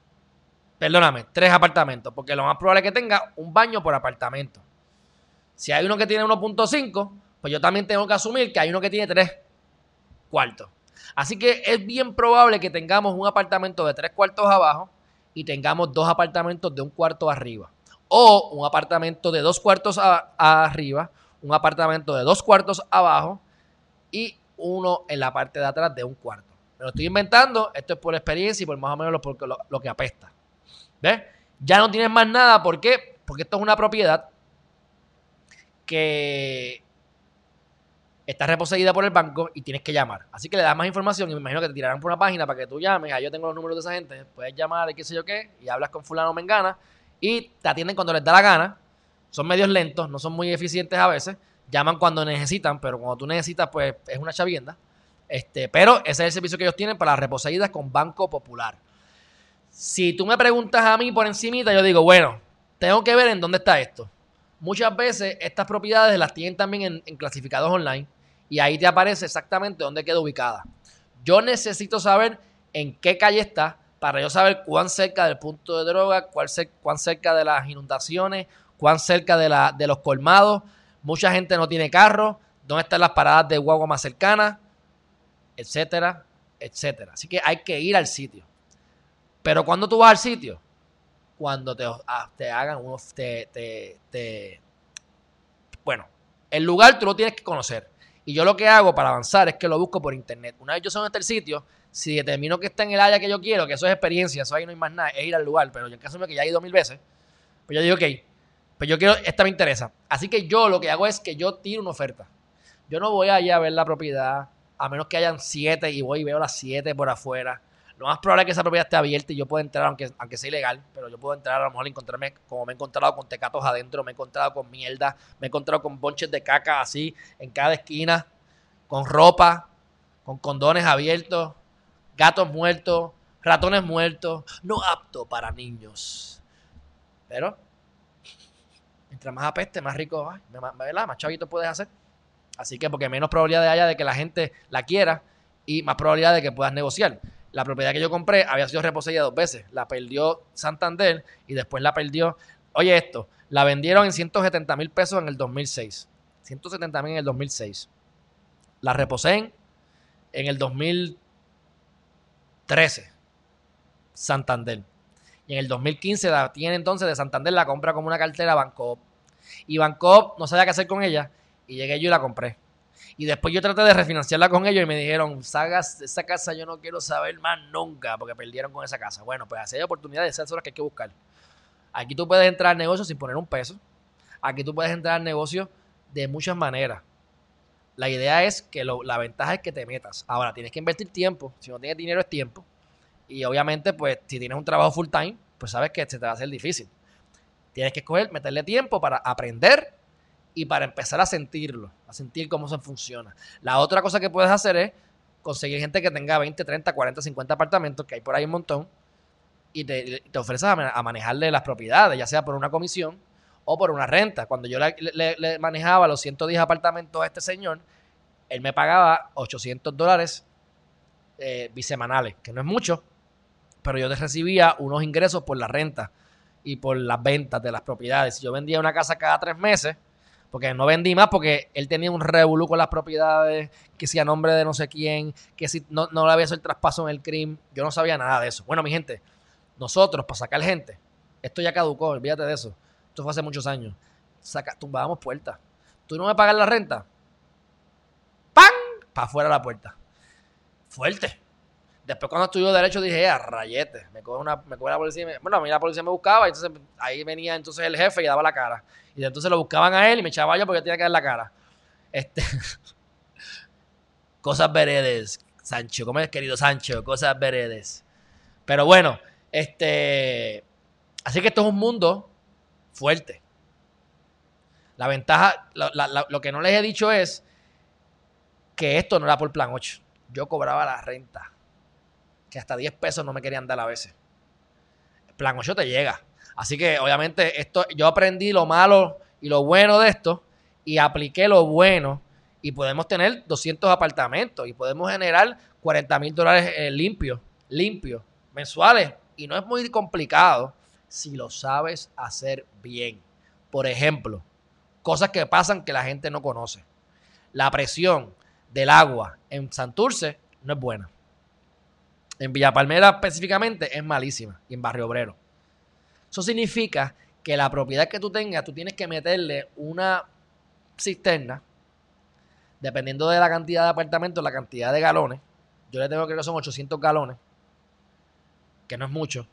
Perdóname, 3 apartamentos. Porque lo más probable es que tenga un baño por apartamento. Si hay uno que tiene 1.5, pues yo también tengo que asumir que hay uno que tiene 3 cuartos. Así que es bien probable que tengamos un apartamento de 3 cuartos abajo y tengamos dos apartamentos de un cuarto arriba. O un apartamento de dos cuartos arriba, un apartamento de dos cuartos abajo y uno en la parte de atrás de un cuarto. Me lo estoy inventando, esto es por experiencia y por más o menos lo, lo que apesta. ¿Ves? Ya no tienes más nada, ¿por qué? Porque esto es una propiedad que está reposeída por el banco y tienes que llamar. Así que le das más información y me imagino que te tirarán por una página para que tú llames. Ahí yo tengo los números de esa gente. Puedes llamar y qué sé yo qué y hablas con fulano mengana y te atienden cuando les da la gana. Son medios lentos, no son muy eficientes a veces. Llaman cuando necesitan, pero cuando tú necesitas, pues es una chavienda. Este, pero ese es el servicio que ellos tienen para las reposeídas con Banco Popular. Si tú me preguntas a mí por encimita, yo digo, bueno, tengo que ver en dónde está esto. Muchas veces estas propiedades las tienen también en, clasificados online y ahí te aparece exactamente dónde queda ubicada. Yo necesito saber en qué calle está para yo saber cuán cerca del punto de droga, cuán cerca de las inundaciones, cuán cerca de, la, de los colmados. Mucha gente no tiene carro, dónde están las paradas de guagua más cercanas, etcétera, etcétera. Así que hay que ir al sitio. Pero cuando tú vas al sitio, cuando te, ah, te hagan unos, te, te, bueno, el lugar tú lo tienes que conocer. Y yo lo que hago para avanzar es que lo busco por internet. Una vez yo sé dónde está el sitio, si determino que está en el área que yo quiero, que eso es experiencia, eso ahí no hay más nada, es ir al lugar. Pero yo en caso mío que ya he ido mil veces, pues yo digo, ok, pues yo quiero, esta me interesa. Así que yo lo que hago es que yo tiro una oferta. Yo no voy allá a ver la propiedad, a menos que hayan siete y voy y veo las siete por afuera lo más probable es que esa propiedad esté abierta y yo pueda entrar, aunque, aunque sea ilegal, pero yo puedo entrar a lo mejor encontrarme, como me he encontrado con tecatos adentro, me he encontrado con mierda, me he encontrado con bonches de caca así en cada esquina, con ropa, con condones abiertos, gatos muertos, ratones muertos, no apto para niños. Pero, mientras más apeste, más rico, ¿verdad? Más chavito puedes hacer. Así que, porque menos probabilidad haya de que la gente la quiera y más probabilidad de que puedas negociar. La propiedad que yo compré había sido reposeída dos veces. La perdió Santander y después la perdió. Oye, esto, la vendieron en 170 mil pesos en el 2006. 170 mil en el 2006. La reposeen en el 2013. Santander. Y en el 2015 la tiene entonces de Santander, la compra como una cartera Bancop. Y Bancop no sabía qué hacer con ella. Y llegué yo y la compré. Y después yo traté de refinanciarla con ellos y me dijeron, Sagas, esa casa yo no quiero saber más nunca porque perdieron con esa casa. Bueno, pues así hay oportunidades, esas son las que hay que buscar. Aquí tú puedes entrar al negocio sin poner un peso. Aquí tú puedes entrar al negocio de muchas maneras. La idea es que la ventaja es que te metas. Ahora, tienes que invertir tiempo. Si no tienes dinero es tiempo. Y obviamente, pues, si tienes un trabajo full time, pues sabes que se te va a hacer difícil. Tienes que escoger, meterle tiempo para aprender y para empezar a sentirlo, a sentir cómo se funciona. La otra cosa que puedes hacer es conseguir gente que tenga 20, 30, 40, 50 apartamentos, que hay por ahí un montón, y te, ofreces a, manejarle las propiedades, ya sea por una comisión o por una renta. Cuando yo le, manejaba los 110 apartamentos a este señor, él me pagaba 800 dólares eh, bisemanales, que no es mucho, pero yo recibía unos ingresos por la renta y por las ventas de las propiedades. Si yo vendía una casa cada tres meses, porque no vendí más porque él tenía un revolú con las propiedades, que si a nombre de no sé quién, que si no, no le había hecho el traspaso en el crimen. Yo no sabía nada de eso. Bueno, mi gente, nosotros para sacar gente, esto ya caducó, olvídate de eso. Esto fue hace muchos años. Saca, tumbábamos puertas. Tú no me pagas la renta. ¡Pam! Para afuera la puerta. Fuerte. Después cuando estudió Derecho dije, a ah, rayete, me coge, una, me coge la policía. bueno, a mí la policía me buscaba y entonces ahí venía entonces el jefe y daba la cara. Y entonces lo buscaban a él y me echaba yo porque tenía que dar la cara. Este, (laughs) cosas veredes, Sancho, ¿cómo es querido Sancho? Cosas veredes. Pero bueno, este, así que esto es un mundo fuerte. La ventaja, lo que no les he dicho es que esto no era por plan 8. Yo cobraba la renta que hasta 10 pesos no me querían dar a veces. El plan 8 te llega. Así que obviamente esto, yo aprendí lo malo y lo bueno de esto y apliqué lo bueno y podemos tener 200 apartamentos y podemos generar 40 mil dólares eh, limpios, limpios, mensuales. Y no es muy complicado si lo sabes hacer bien. Por ejemplo, cosas que pasan que la gente no conoce. La presión del agua en Santurce no es buena. En Villa Palmera específicamente es malísima y en Barrio Obrero. Eso significa que la propiedad que tú tengas, tú tienes que meterle una cisterna, dependiendo de la cantidad de apartamentos, la cantidad de galones. Yo le tengo que son 800 galones, que no es mucho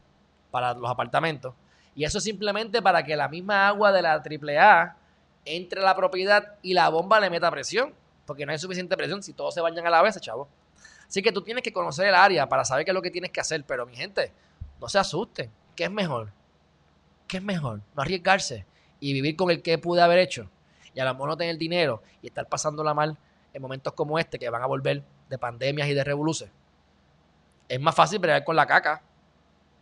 para los apartamentos. Y eso es simplemente para que la misma agua de la AAA entre a la propiedad y la bomba le meta presión. Porque no hay suficiente presión si todos se bañan a la vez, chavo. Así que tú tienes que conocer el área para saber qué es lo que tienes que hacer. Pero mi gente, no se asusten. ¿Qué es mejor? ¿Qué es mejor? No arriesgarse y vivir con el que pude haber hecho. Y a lo mejor no tener dinero y estar pasándola mal en momentos como este que van a volver de pandemias y de revoluciones. Es más fácil pelear con la caca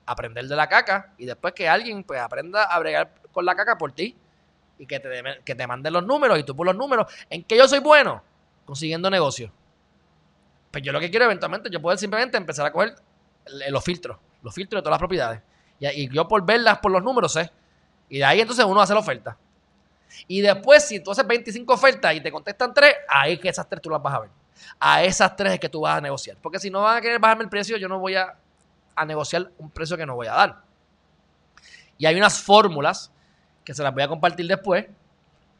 aprender de la caca y después que alguien pues aprenda a bregar con la caca por ti y que te, que te manden los números y tú por los números. ¿En qué yo soy bueno? Consiguiendo negocios. Pues yo lo que quiero eventualmente, yo puedo simplemente empezar a coger los filtros, los filtros de todas las propiedades. Y, yo por verlas por los números sé. Y de ahí entonces uno hace la oferta. Y después, si tú haces 25 ofertas y te contestan 3, ahí que esas 3 tú las vas a ver. A esas 3 es que tú vas a negociar. Porque si no van a querer bajarme el precio, yo no voy a, a negociar un precio que no voy a dar. Y hay unas fórmulas que se las voy a compartir después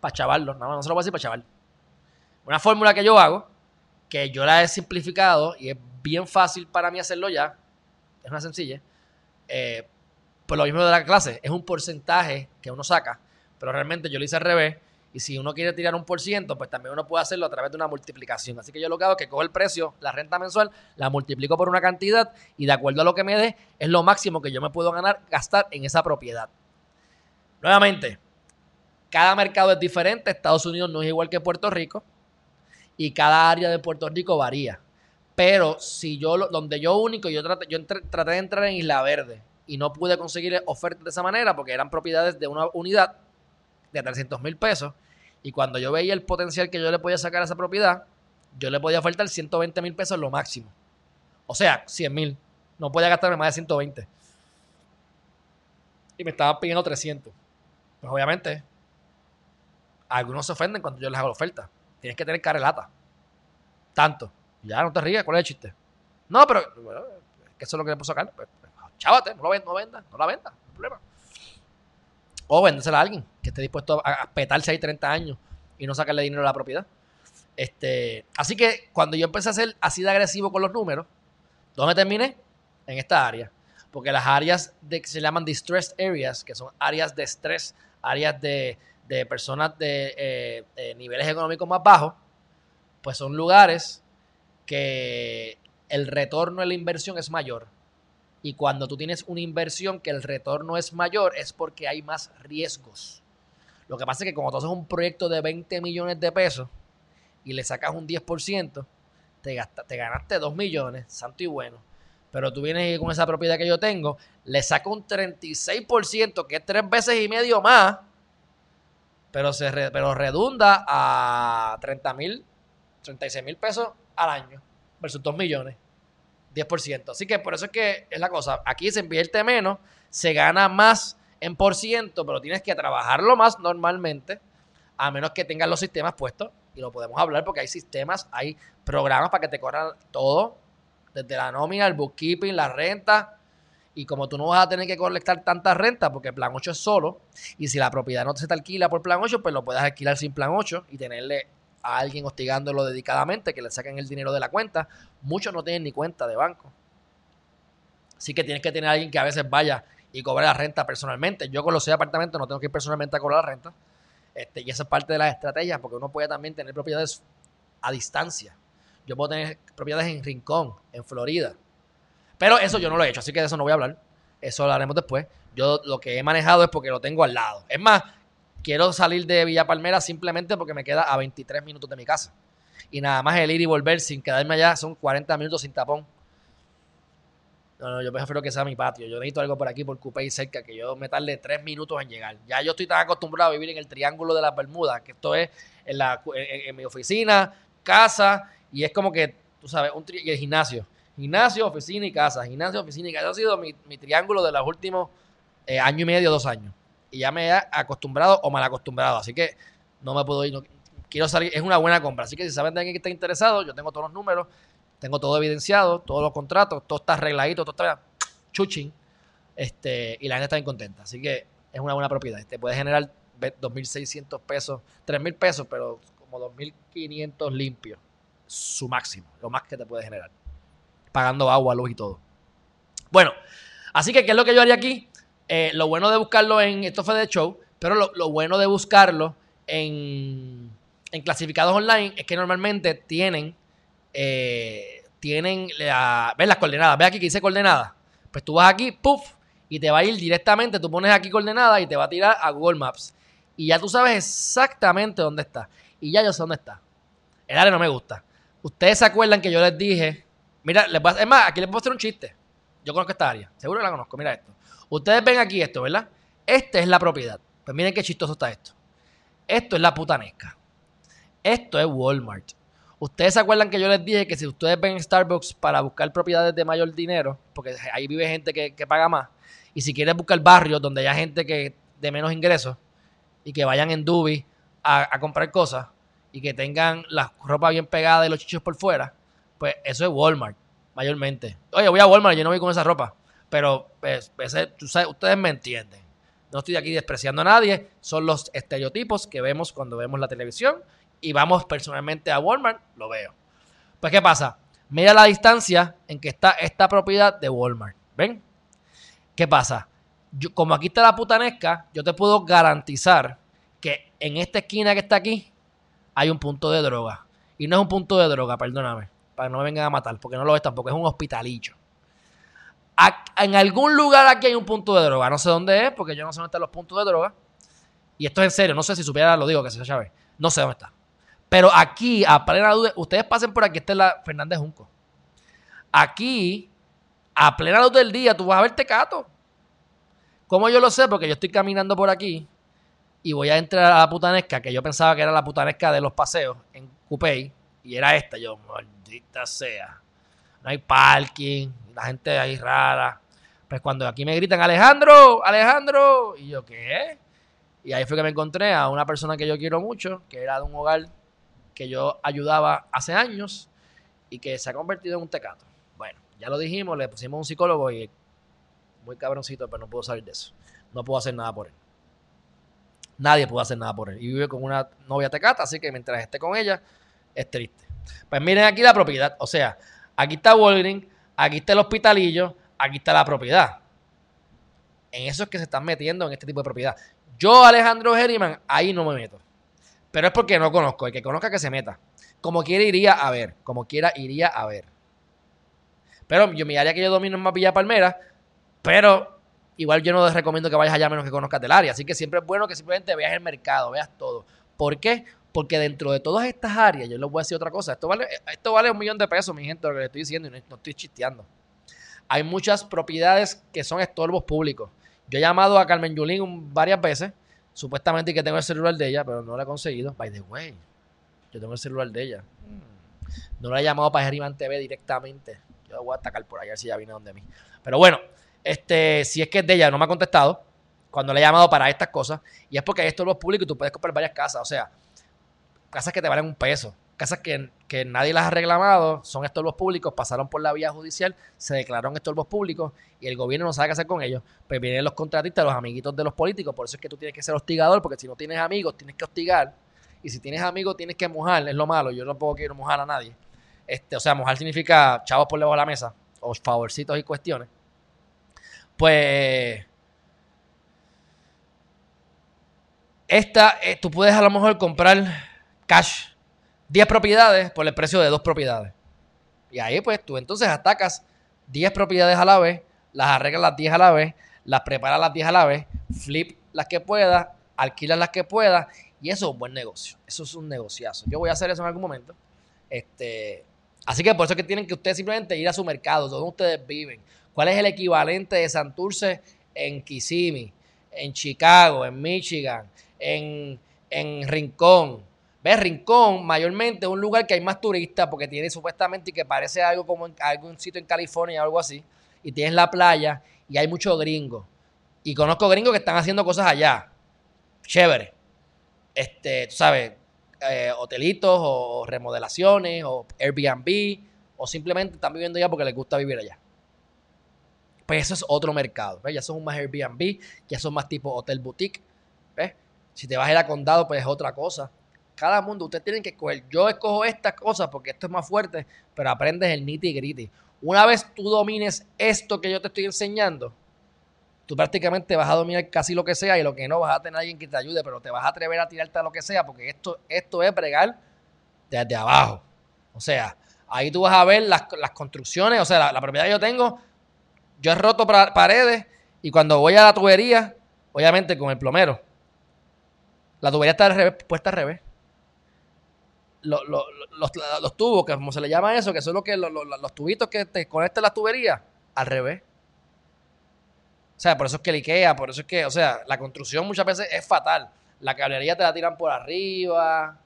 para chavarlos. No, no se lo voy a decir para chaval. Una fórmula que yo hago, que yo la he simplificado y es bien fácil para mí hacerlo ya. Es una sencilla. Eh, pues lo mismo de la clase, es un porcentaje que uno saca pero realmente yo lo hice al revés. Y si uno quiere tirar un por ciento, pues también uno puede hacerlo a través de una multiplicación. Así que yo lo que hago es que cojo el precio, la renta mensual, la multiplico por una cantidad y de acuerdo a lo que me dé, es lo máximo que yo me puedo ganar, gastar en esa propiedad. Nuevamente, cada mercado es diferente. Estados Unidos no es igual que Puerto Rico y cada área de Puerto Rico varía. Pero si yo, donde yo único, yo traté, yo traté de entrar en Isla Verde y no pude conseguir ofertas de esa manera porque eran propiedades de una unidad de 300 mil pesos. Y cuando yo veía el potencial que yo le podía sacar a esa propiedad, yo le podía faltar 120 mil pesos lo máximo. O sea, 100 mil. No podía gastarme más de 120. Y me estaba pidiendo 300. Pues obviamente, algunos se ofenden cuando yo les hago la oferta. Tienes que tener carelata. Tanto. Ya, no te rías, ¿cuál es el chiste? No, pero que eso es lo que le puedo sacar. Pues, pues, chávate, no, lo venda, no venda, no la venda, no hay problema. O vendérsela a alguien que esté dispuesto a, petarse ahí 30 años y no sacarle dinero a la propiedad. Este, así que cuando yo empecé a ser así de agresivo con los números, ¿dónde terminé? En esta área. Porque las áreas de, que se llaman distressed areas, que son áreas de estrés, áreas de, personas de, eh, de niveles económicos más bajos, pues son lugares que el retorno de la inversión es mayor. Y cuando tú tienes una inversión que el retorno es mayor, es porque hay más riesgos. Lo que pasa es que cuando tú haces un proyecto de 20 millones de pesos y le sacas un 10%, te, te ganaste 2 millones, santo y bueno. Pero tú vienes con esa propiedad que yo tengo, le saco un 36%, que es tres veces y medio más, pero, se pero redunda a 30 mil, 36 mil pesos al año versus 2 millones. 10%. Así que por eso es que es la cosa. Aquí se invierte menos, se gana más en por ciento, pero tienes que trabajarlo más normalmente, a menos que tengas los sistemas puestos. Y lo podemos hablar porque hay sistemas, hay programas para que te corran todo, desde la nómina, el bookkeeping, la renta. Y como tú no vas a tener que colectar tanta renta, porque plan 8 es solo, y si la propiedad no se te alquila por plan 8, pues lo puedes alquilar sin plan 8 y tenerle a alguien hostigándolo dedicadamente, que le saquen el dinero de la cuenta. Muchos no tienen ni cuenta de banco. Así que tienes que tener a alguien que a veces vaya y cobre la renta personalmente. Yo con los seis apartamentos no tengo que ir personalmente a cobrar la renta. Este, y esa es parte de las estrategias, porque uno puede también tener propiedades a distancia. Yo puedo tener propiedades en Rincón, en Florida. Pero eso yo no lo he hecho, así que de eso no voy a hablar. Eso lo haremos después. Yo lo que he manejado es porque lo tengo al lado. Es más, quiero salir de Villa Palmera simplemente porque me queda a 23 minutos de mi casa. Y nada más el ir y volver sin quedarme allá son 40 minutos sin tapón. No, no, yo prefiero que sea mi patio. Yo necesito algo por aquí, por y cerca, que yo me tarde 3 minutos en llegar. Ya yo estoy tan acostumbrado a vivir en el triángulo de las Bermudas, que esto es en, la, en, mi oficina, casa, y es como que, tú sabes, un y el gimnasio. Gimnasio, oficina y casa. Gimnasio, oficina y casa. Eso ha sido mi, triángulo de los últimos eh, año y medio, dos años y ya me he acostumbrado o mal acostumbrado. Así que no me puedo ir. quiero salir. Es una buena compra. Así que si saben de alguien que está interesado, yo tengo todos los números, tengo todo evidenciado, todos los contratos, todo está arregladito, todo está chuching. Este, y la gente está bien contenta. Así que es una buena propiedad. Te puede generar 2.600 pesos, 3.000 pesos, pero como 2.500 limpios. Su máximo, lo más que te puede generar. Pagando agua, luz y todo. Bueno, así que, ¿qué es lo que yo haría aquí? Eh, lo bueno de buscarlo en, esto fue de show, pero lo, bueno de buscarlo en, en, clasificados online es que normalmente tienen, eh, tienen ¿ves las coordenadas? ¿Ves aquí que dice coordenadas? Pues tú vas aquí, puff, y te va a ir directamente, tú pones aquí coordenadas y te va a tirar a Google Maps. Y ya tú sabes exactamente dónde está. Y ya yo sé dónde está. El área no me gusta. Ustedes se acuerdan que yo les dije, mira, les voy a, es más, aquí les a hacer un chiste. yo conozco esta área, seguro que la conozco, mira esto. Ustedes ven aquí esto, ¿verdad? Esta es la propiedad. Pues miren qué chistoso está esto. Esto es la putanesca. Esto es Walmart. Ustedes se acuerdan que yo les dije que si ustedes ven Starbucks para buscar propiedades de mayor dinero, porque ahí vive gente que, paga más, y si quieres buscar barrios donde haya gente que de menos ingresos y que vayan en Dubi a, comprar cosas y que tengan la ropa bien pegada y los chichos por fuera, pues eso es Walmart, mayormente. Oye, voy a Walmart, yo no voy con esa ropa, pero pues, ustedes me entienden. No estoy aquí despreciando a nadie, son los estereotipos que vemos cuando vemos la televisión y vamos personalmente a Walmart, lo veo. Pues, ¿qué pasa? Mira la distancia en que está esta propiedad de Walmart. ¿Ven? ¿Qué pasa? Yo, como aquí está la putanesca, yo te puedo garantizar que en esta esquina que está aquí hay un punto de droga. Y no es un punto de droga, perdóname, para que no me vengan a matar, porque no lo es tampoco, es un hospitalillo. En algún lugar aquí hay un punto de droga, no sé dónde es, porque yo no sé dónde están los puntos de droga. Y esto es en serio, no sé si supiera, lo digo, que se sabe. No sé dónde está. Pero aquí, a plena luz, ustedes pasen por aquí, esta es la Fernández Junco. Aquí, a plena luz del día, tú vas a ver Tecato. ¿Cómo yo lo sé? Porque yo estoy caminando por aquí y voy a entrar a la putanesca, que yo pensaba que era la putanesca de los paseos en Cupey, y era esta. Yo, maldita sea. No hay parking, la gente ahí rara. Pues cuando aquí me gritan, Alejandro, Alejandro, y yo, ¿qué? Y ahí fue que me encontré a una persona que yo quiero mucho, que era de un hogar que yo ayudaba hace años y que se ha convertido en un tecato. Bueno, ya lo dijimos, le pusimos un psicólogo y muy cabroncito, pero no puedo salir de eso. No puedo hacer nada por él. Nadie puede hacer nada por él. Y vive con una novia tecata, así que mientras esté con ella, es triste. Pues miren aquí la propiedad. O sea, aquí está Walgreens, aquí está el hospitalillo, aquí está la propiedad. En eso es que se están metiendo en este tipo de propiedad. Yo, Alejandro Herriman, ahí no me meto. Pero es porque no conozco. El que conozca que se meta. Como quiera iría a ver. Como quiera iría a ver. Pero yo mi área que yo domino es más Villa Palmera. Pero igual yo no les recomiendo que vayas allá menos que conozcas el área. Así que siempre es bueno que simplemente veas el mercado, veas todo. ¿Por qué? Porque dentro de todas estas áreas, yo les voy a decir otra cosa. Esto vale, esto vale un millón de pesos, mi gente, lo que les estoy diciendo y no, no estoy chisteando. Hay muchas propiedades que son estorbos públicos. Yo he llamado a Carmen Yulín varias veces Supuestamente que tengo el celular de ella, pero no lo he conseguido. By the way, yo tengo el celular de ella. Mm. No la he llamado para Geriman TV directamente. Yo voy a atacar por allá si ya viene donde mí. Pero bueno, este, si es que es de ella, no me ha contestado cuando le he llamado para estas cosas. Y es porque esto es lo público y tú puedes comprar varias casas. O sea, casas que te valen un peso casas que, nadie las ha reclamado, son estorbos públicos, pasaron por la vía judicial, se declararon estorbos públicos y el gobierno no sabe qué hacer con ellos. Pues vienen los contratistas, los amiguitos de los políticos, por eso es que tú tienes que ser hostigador, porque si no tienes amigos, tienes que hostigar. Y si tienes amigos, tienes que mojar, es lo malo. Yo no puedo quiero mojar a nadie. Este, o sea, mojar significa chavos por debajo de la mesa, o favorcitos y cuestiones. Pues. Esta, eh, tú puedes a lo mejor comprar cash 10 propiedades por el precio de dos propiedades. Y ahí pues tú entonces atacas 10 propiedades a la vez, las arreglas las 10 a la vez, las preparas las 10 a la vez, flip las que puedas, alquilas las que puedas y eso es un buen negocio. Eso es un negociazo. Yo voy a hacer eso en algún momento. Este, así que por eso es que tienen que ustedes simplemente ir a su mercado, donde ustedes viven. ¿Cuál es el equivalente de Santurce en Kissimmee, en Chicago, en Michigan, en, en Rincón? ¿Ves? Rincón, mayormente, un lugar que hay más turistas porque tiene supuestamente y que parece algo como en algún sitio en California o algo así. Y tienes la playa y hay muchos gringos. Y conozco gringos que están haciendo cosas allá. Chévere. Este, tú sabes, eh, hotelitos o remodelaciones o Airbnb o simplemente están viviendo allá porque les gusta vivir allá. Pues eso es otro mercado. ¿ves? Ya son más Airbnb, ya son más tipo hotel boutique. ¿ves? Si te vas a ir a condado, pues es otra cosa. Cada mundo, ustedes tienen que escoger. Yo escojo estas cosas porque esto es más fuerte, pero aprendes el nitty gritty. Una vez tú domines esto que yo te estoy enseñando, tú prácticamente vas a dominar casi lo que sea y lo que no vas a tener alguien que te ayude, pero te vas a atrever a tirarte a lo que sea porque esto, esto es bregar desde abajo. O sea, ahí tú vas a ver las, construcciones, o sea, la, propiedad que yo tengo, yo he roto paredes y cuando voy a la tubería, obviamente con el plomero, la tubería está al revés, puesta al revés los, tubos, que como se le llama eso, que son los, que, los, tubitos que te conectan las tuberías, al revés. O sea, por eso es que el IKEA, por eso es que, o sea, la construcción muchas veces es fatal. La cablería te la tiran por arriba.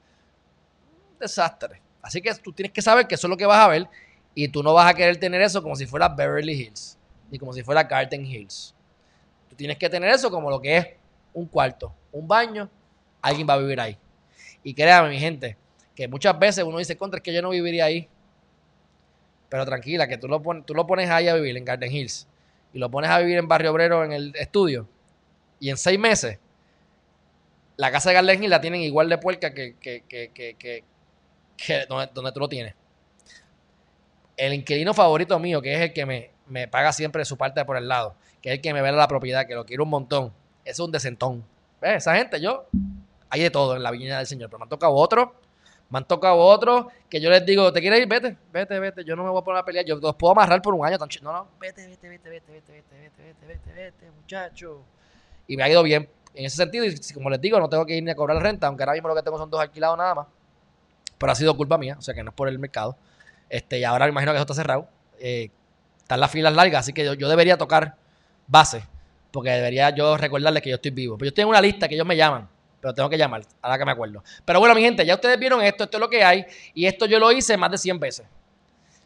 desastre. Así que tú tienes que saber que eso es lo que vas a ver y tú no vas a querer tener eso como si fuera Beverly Hills ni como si fuera Garden Hills. Tú tienes que tener eso como lo que es un cuarto, un baño, alguien va a vivir ahí. Y créame, mi gente, que muchas veces uno dice, contra, es que yo no viviría ahí. Pero tranquila, que tú lo, pones, tú lo pones ahí a vivir en Garden Hills y lo pones a vivir en Barrio Obrero en el estudio y en seis meses la casa de Garden Hills la tienen igual de puerca que, que, que, que, donde, donde, tú lo tienes. El inquilino favorito mío, que es el que me, me paga siempre su parte por el lado, que es el que me ve la propiedad, que lo quiero un montón, es un decentón. ¿Ves? Esa gente, yo, hay de todo en la viña del Señor, pero me han tocado otros me han tocado otros que yo les digo, ¿te quieres ir? Vete, vete, vete. Yo no me voy a poner a pelear. Yo los puedo amarrar por un año. Tan no, no, vete, vete, vete, vete, vete, vete, vete, vete, vete, vete, muchacho. Y me ha ido bien en ese sentido. Y como les digo, no tengo que ir ni a cobrar renta, aunque ahora mismo lo que tengo son dos alquilados nada más. Pero ha sido culpa mía, o sea que no es por el mercado. Este, y ahora me imagino que eso está cerrado. Eh, están las filas largas, así que yo, yo debería tocar base. Porque debería yo recordarles que yo estoy vivo. Pero yo en una lista que ellos me llaman pero tengo que llamar, ahora que me acuerdo. Pero bueno, mi gente, ya ustedes vieron esto, esto es lo que hay, y esto yo lo hice más de 100 veces.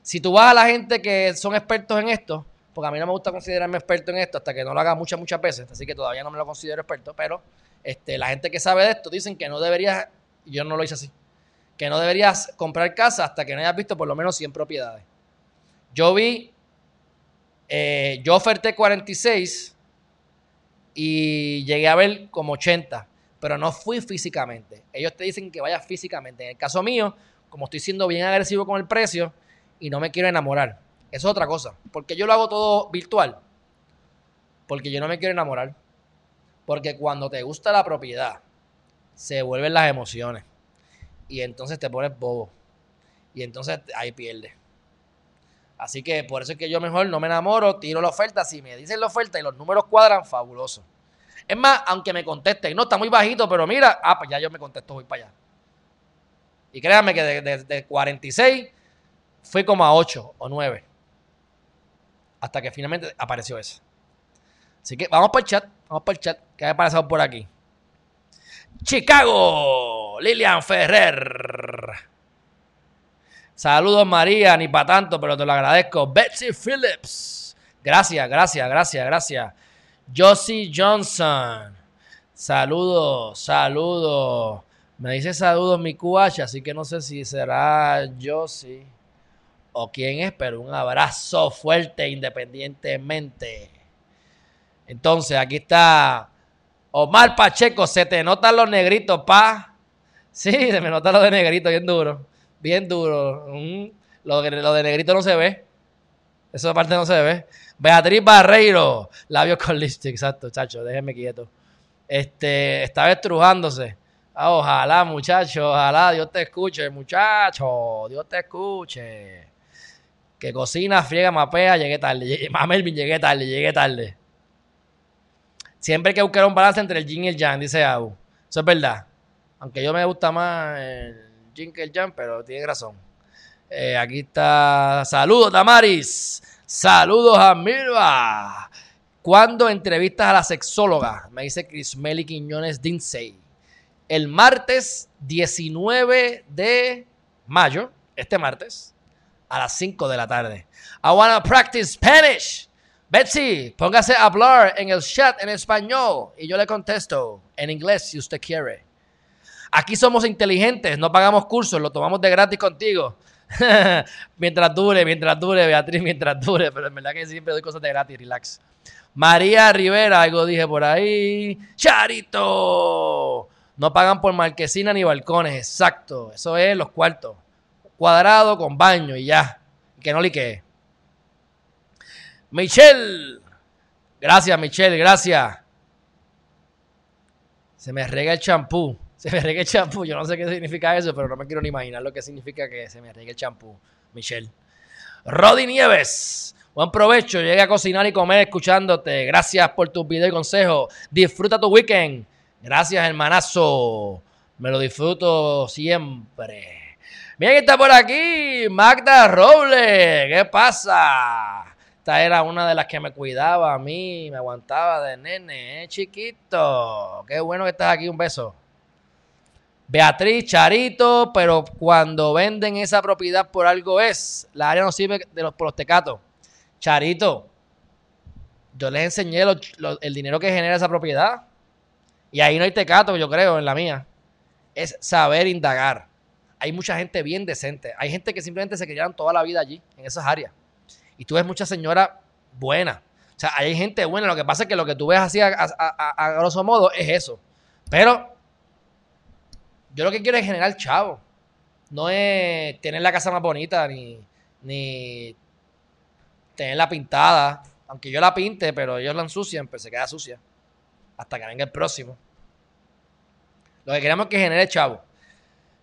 Si tú vas a la gente que son expertos en esto, porque a mí no me gusta considerarme experto en esto hasta que no lo haga muchas, muchas veces, así que todavía no me lo considero experto, pero este, la gente que sabe de esto dicen que no deberías, yo no lo hice así, que no deberías comprar casa hasta que no hayas visto por lo menos 100 propiedades. Yo vi, eh, yo oferté 46 y llegué a ver como 80 pero no fui físicamente. Ellos te dicen que vayas físicamente. En el caso mío, como estoy siendo bien agresivo con el precio y no me quiero enamorar, eso es otra cosa. Porque yo lo hago todo virtual. Porque yo no me quiero enamorar. Porque cuando te gusta la propiedad, se vuelven las emociones. Y entonces te pones bobo. Y entonces ahí pierdes. Así que por eso es que yo mejor no me enamoro, tiro la oferta. Si me dicen la oferta y los números cuadran, fabuloso. Es más, aunque me contesten, no, está muy bajito, pero mira, ah, pues ya yo me contesto, voy para allá. Y créanme que de, 46 fui como a 8 o 9. Hasta que finalmente apareció ese. Así que vamos para el chat, vamos para el chat, que ha pasado por aquí. Chicago, Lilian Ferrer. Saludos María, ni para tanto, pero te lo agradezco. Betsy Phillips. Gracias, gracias, gracias, gracias. Josie Johnson. Saludos, saludos. Me dice saludos mi QH, así que no sé si será Josie o quién es, pero un abrazo fuerte independientemente. Entonces, aquí está Omar Pacheco. Se te notan los negritos, pa. Sí, se me nota lo de negrito, bien duro. Bien duro. Mm, lo, de, lo de negrito no se ve. Eso aparte no se ve. Beatriz Barreiro, labios con lipstick, exacto, chacho, déjenme quieto. Este, estaba estrujándose. Ah, ojalá, muchacho, ojalá Dios te escuche, muchacho, Dios te escuche. Que cocina, friega, mapea, llegué tarde. (laughs) Melvin, llegué tarde, llegué tarde. Siempre hay que buscar un balance entre el yin y el yang, dice Abu. Eso es verdad. Aunque yo me gusta más el yin que el yang, pero tiene razón. Eh, aquí está. Saludos, Damaris. Saludos a Mirva. ¿Cuándo entrevistas a la sexóloga? Me dice Crismeli Quiñones Dinsey. El martes 19 de mayo, este martes, a las 5 de la tarde. I wanna practice Spanish. Betsy, póngase a hablar en el chat en español y yo le contesto en inglés si usted quiere. Aquí somos inteligentes, no pagamos cursos, lo tomamos de gratis contigo. (laughs) mientras dure, mientras dure, Beatriz, mientras dure. Pero en verdad que siempre doy cosas de gratis, relax. María Rivera, algo dije por ahí. Charito. No pagan por marquesina ni balcones, exacto. Eso es los cuartos. Cuadrado con baño y ya. Que no liquee. Michelle. Gracias, Michelle, gracias. Se me rega el champú se me regue el champú. Yo no sé qué significa eso, pero no me quiero ni imaginar lo que significa que se me regue el champú, Michelle. Rodi Nieves. Buen provecho, llegué a cocinar y comer escuchándote. Gracias por tus videos y consejos. Disfruta tu weekend. Gracias, hermanazo. Me lo disfruto siempre. Que está por aquí, Magda Robles. ¿Qué pasa? Esta era una de las que me cuidaba a mí, me aguantaba de nene, eh, chiquito. Qué bueno que estás aquí, un beso. Beatriz, Charito, pero cuando venden esa propiedad por algo es, la área no sirve de los, por los tecatos. Charito, yo les enseñé el dinero que genera esa propiedad. Y ahí no hay tecato, yo creo, en la mía. Es saber indagar. Hay mucha gente bien decente. Hay gente que simplemente se criaron toda la vida allí, en esas áreas. Y tú ves mucha señora buena. O sea, hay gente buena. Lo que pasa es que lo que tú ves así a, grosso modo es eso. Pero yo lo que quiero es generar chavo. No es tener la casa más bonita ni, ni tenerla pintada. Aunque yo la pinte, pero ellos la ensucian, pues se queda sucia. Hasta que venga el próximo. Lo que queremos es que genere chavo.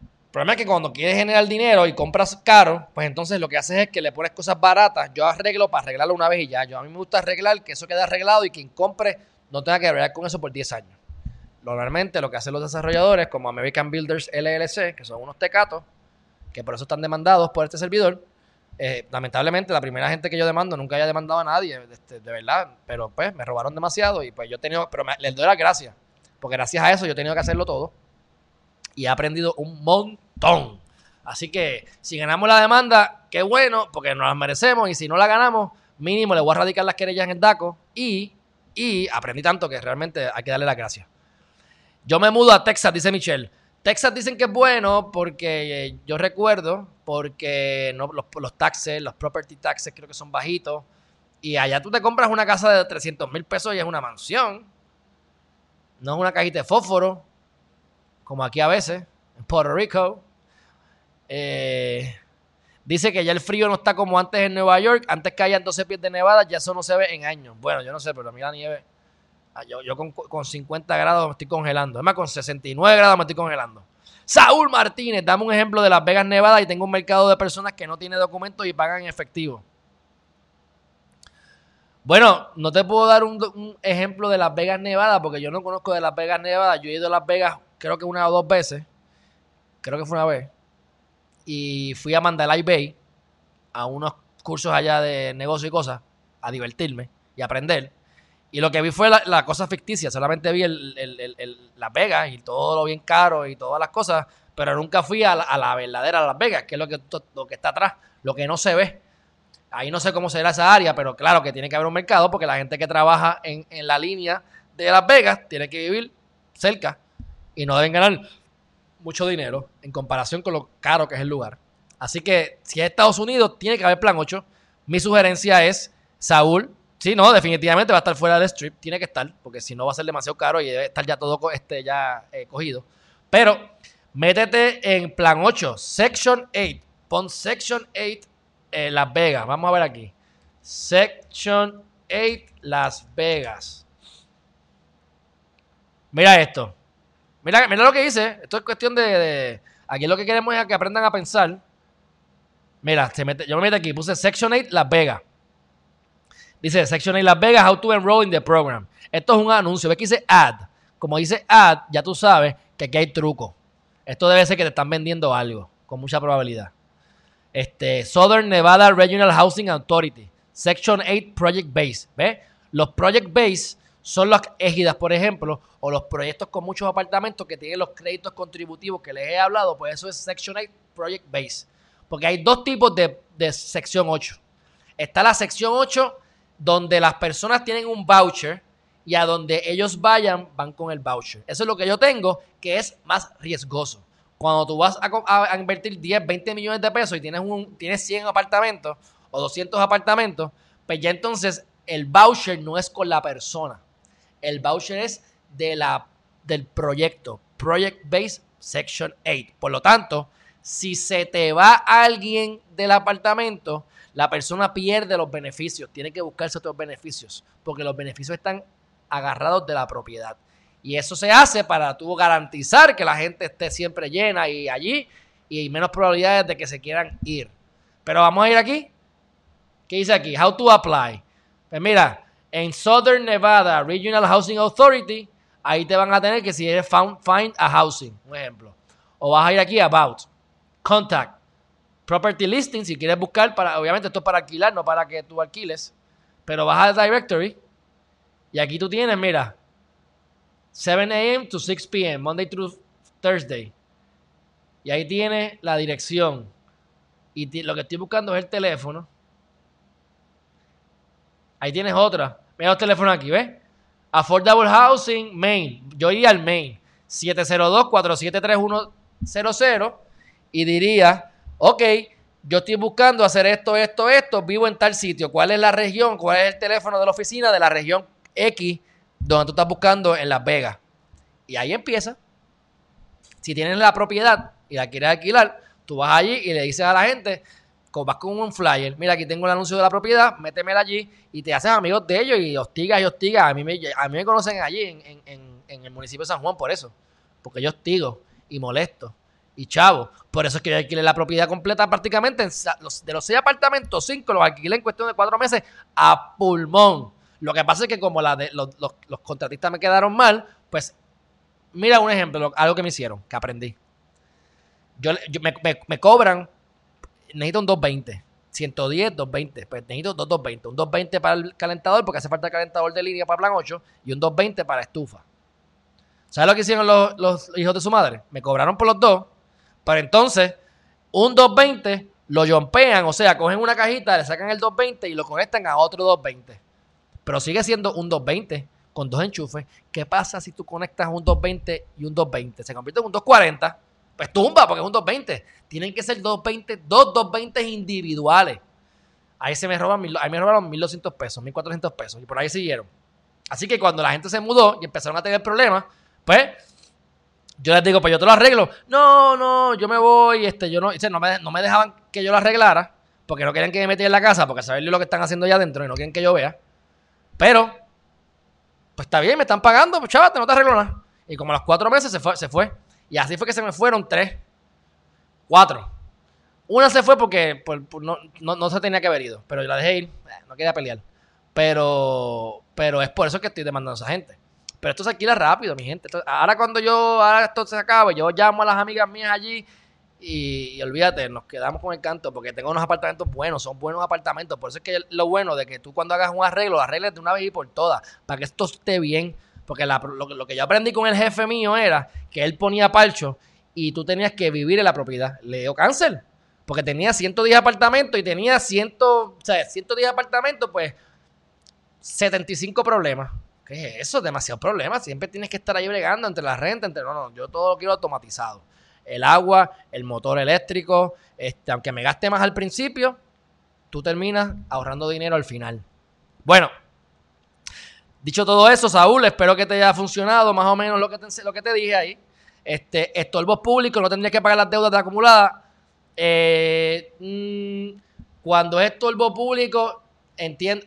El problema es que cuando quieres generar dinero y compras caro, pues entonces lo que haces es que le pones cosas baratas. Yo arreglo para arreglarlo una vez y ya. Yo a mí me gusta arreglar que eso quede arreglado y quien compre no tenga que arreglar con eso por 10 años. Normalmente lo que hacen los desarrolladores como American Builders LLC, que son unos tecatos, que por eso están demandados por este servidor, eh, lamentablemente la primera gente que yo demando nunca haya demandado a nadie, este, de, verdad, pero pues me robaron demasiado y pues yo he tenido, pero les doy las gracias, porque gracias a eso yo he tenido que hacerlo todo y he aprendido un montón. Así que si ganamos la demanda, qué bueno, porque nos la merecemos. Y si no la ganamos, mínimo le voy a radicar las querellas en el DACO. Y, y aprendí tanto que realmente hay que darle las gracias. Yo me mudo a Texas, dice Michelle. Texas dicen que es bueno porque eh, yo recuerdo, porque los, los, taxes, los property taxes creo que son bajitos. Y allá tú te compras una casa de 300 mil pesos y es una mansión. No es una cajita de fósforo como aquí a veces, en Puerto Rico. Eh, dice que ya el frío no está como antes en Nueva York. Antes que hayan 12 pies de nevada, ya eso no se ve en años. Bueno, yo no sé, pero a mí la nieve. Ah, yo, con, 50 grados me estoy congelando. Es más, con 69 grados me estoy congelando. Saúl Martínez, dame un ejemplo de Las Vegas, Nevada y tengo un mercado de personas que no tienen documentos y pagan en efectivo. Bueno, no te puedo dar un, un, ejemplo de Las Vegas, Nevada, porque yo no conozco de Las Vegas, Nevada. Yo he ido a Las Vegas creo que una o dos veces. Creo que fue una vez. Y fui a Mandalay Bay a unos cursos allá de negocio y cosas, a divertirme y aprender. Y lo que vi fue la, cosa ficticia. Solamente vi el, Las Vegas y todo lo bien caro y todas las cosas, pero nunca fui a la, verdadera Las Vegas, que es lo que, lo que está atrás, lo que no se ve. Ahí no sé cómo será esa área, pero claro que tiene que haber un mercado porque la gente que trabaja en, en la línea de Las Vegas tiene que vivir cerca y no deben ganar mucho dinero en comparación con lo caro que es el lugar. Así que si es Estados Unidos, tiene que haber plan 8. Mi sugerencia es, Saúl, sí, no, definitivamente va a estar fuera del strip, tiene que estar, porque si no va a ser demasiado caro y debe estar ya todo este, ya eh, cogido. Pero métete en plan 8, Section 8. Pon Section 8 en Las Vegas. Vamos a ver aquí. Section 8 Las Vegas. Mira esto. Mira, mira lo que dice. Esto es cuestión de, Aquí lo que queremos es que aprendan a pensar. Mira, se mete, yo me meto aquí, puse Section 8 Las Vegas. Dice Section 8 Las Vegas, how to enroll in the program. Esto es un anuncio. Ve que dice ad. Como dice ad, ya tú sabes que aquí hay truco. Esto debe ser que te están vendiendo algo, con mucha probabilidad. Este, Southern Nevada Regional Housing Authority. Section 8 Project Base. ¿Ve? Los Project Base son las égidas, por ejemplo, o los proyectos con muchos apartamentos que tienen los créditos contributivos que les he hablado, pues eso es Section 8 Project Base. Porque hay dos tipos de, de sección 8. Está la sección 8 donde las personas tienen un voucher y a donde ellos vayan van con el voucher. Eso es lo que yo tengo, que es más riesgoso. Cuando tú vas a, invertir 10, 20 millones de pesos y tienes, un, tienes 100 apartamentos o 200 apartamentos, pues ya entonces el voucher no es con la persona el voucher es de la, del proyecto, Project Base Section 8. Por lo tanto, si se te va alguien del apartamento, la persona pierde los beneficios, tiene que buscarse otros beneficios, porque los beneficios están agarrados de la propiedad. Y eso se hace para tú garantizar que la gente esté siempre llena y allí y menos probabilidades de que se quieran ir. Pero vamos a ir aquí. ¿Qué dice aquí? How to apply. Pues mira, en Southern Nevada Regional Housing Authority, ahí te van a tener que si eres find a housing, un ejemplo. O vas a ir aquí about, contact, property listing, si quieres buscar para, obviamente esto es para alquilar, no para que tú alquiles. Pero vas al directory y aquí tú tienes, mira, 7 a.m. to 6 p.m., Monday through Thursday. Y ahí tienes la dirección. Y lo que estoy buscando es el teléfono. Ahí tienes otra. Mira los teléfonos aquí, ¿ves? Affordable Housing, Main. Yo iría al Main. 702-473100 y diría, ok, yo estoy buscando hacer esto, esto, esto, vivo en tal sitio. ¿Cuál es la región? ¿Cuál es el teléfono de la oficina de la región X donde tú estás buscando en Las Vegas? Y ahí empieza. Si tienes la propiedad y la quieres alquilar, tú vas allí y le dices a la gente, vas con un flyer, mira, aquí tengo el anuncio de la propiedad, métemela allí y te haces amigos de ellos y hostigas y hostigas. A mí me, a mí me conocen allí en, en, en, el municipio de San Juan por eso, porque yo hostigo y molesto y chavo. Por eso es que yo alquilé la propiedad completa prácticamente. de los seis apartamentos, cinco los alquilé en cuestión de cuatro meses a pulmón. Lo que pasa es que como la de, los, los, contratistas me quedaron mal, pues mira un ejemplo, algo que me hicieron, que aprendí. Yo, me, me, cobran, necesito un 220. 110, 220. Pues necesito dos 220. Un 220 para el calentador, porque hace falta el calentador de línea para plan 8, y un 220 para estufa. ¿Sabes lo que hicieron los, los hijos de su madre? Me cobraron por los dos pero entonces, un 220 lo jumpean, o sea, cogen una cajita, le sacan el 220 y lo conectan a otro 220. Pero sigue siendo un 220 con dos enchufes. ¿Qué pasa si tú conectas un 220 y un 220? Se convierte en un 240. Pues tumba, porque es un 220. Tienen que ser 220, dos 220 individuales. Ahí se me roban, ahí me robaron 1.200 pesos, 1.400 pesos. Y por ahí siguieron. Así que cuando la gente se mudó y empezaron a tener problemas, pues yo les digo, pues yo te lo arreglo. No, no, yo me voy, este, yo no, no me, no me dejaban que yo lo arreglara, porque no quieren que me metiera en la casa, porque saben lo que están haciendo allá adentro y no quieren que yo vea. Pero, pues está bien, me están pagando, pues chavate, no te arreglo nada. Y como a los cuatro meses se fue, se fue. Y así fue que se me fueron tres, cuatro. Una se fue porque pues, pues, no, no, se tenía que haber ido, pero yo la dejé ir, eh, no quería pelear. Pero, pero es por eso que estoy demandando a esa gente. Pero esto se alquila rápido, mi gente. ahora cuando yo, ahora esto se acabe, yo llamo a las amigas mías allí y, olvídate, nos quedamos con el canto porque tengo unos apartamentos buenos, son buenos apartamentos. Por eso es que lo bueno de que tú cuando hagas un arreglo, lo arregles de una vez y por todas, para que esto esté bien. Porque lo, que yo aprendí con el jefe mío era que él ponía palcho y tú tenías que vivir en la propiedad. Le dio cáncer. Porque tenía 110 apartamentos y tenía 100, o sea, 110 apartamentos, pues 75 problemas. ¿Qué es eso? Demasiado problema. Siempre tienes que estar ahí bregando entre la renta, entre. No, no, yo todo lo quiero automatizado. El agua, el motor eléctrico, este, aunque me gaste más al principio, tú terminas ahorrando dinero al final. Bueno, dicho todo eso, Saúl, espero que te haya funcionado más o menos lo que te, lo que te dije ahí. Este, estorbos no tendrías que pagar las deudas de acumuladas. Eh, mm, cuando es estorbo público,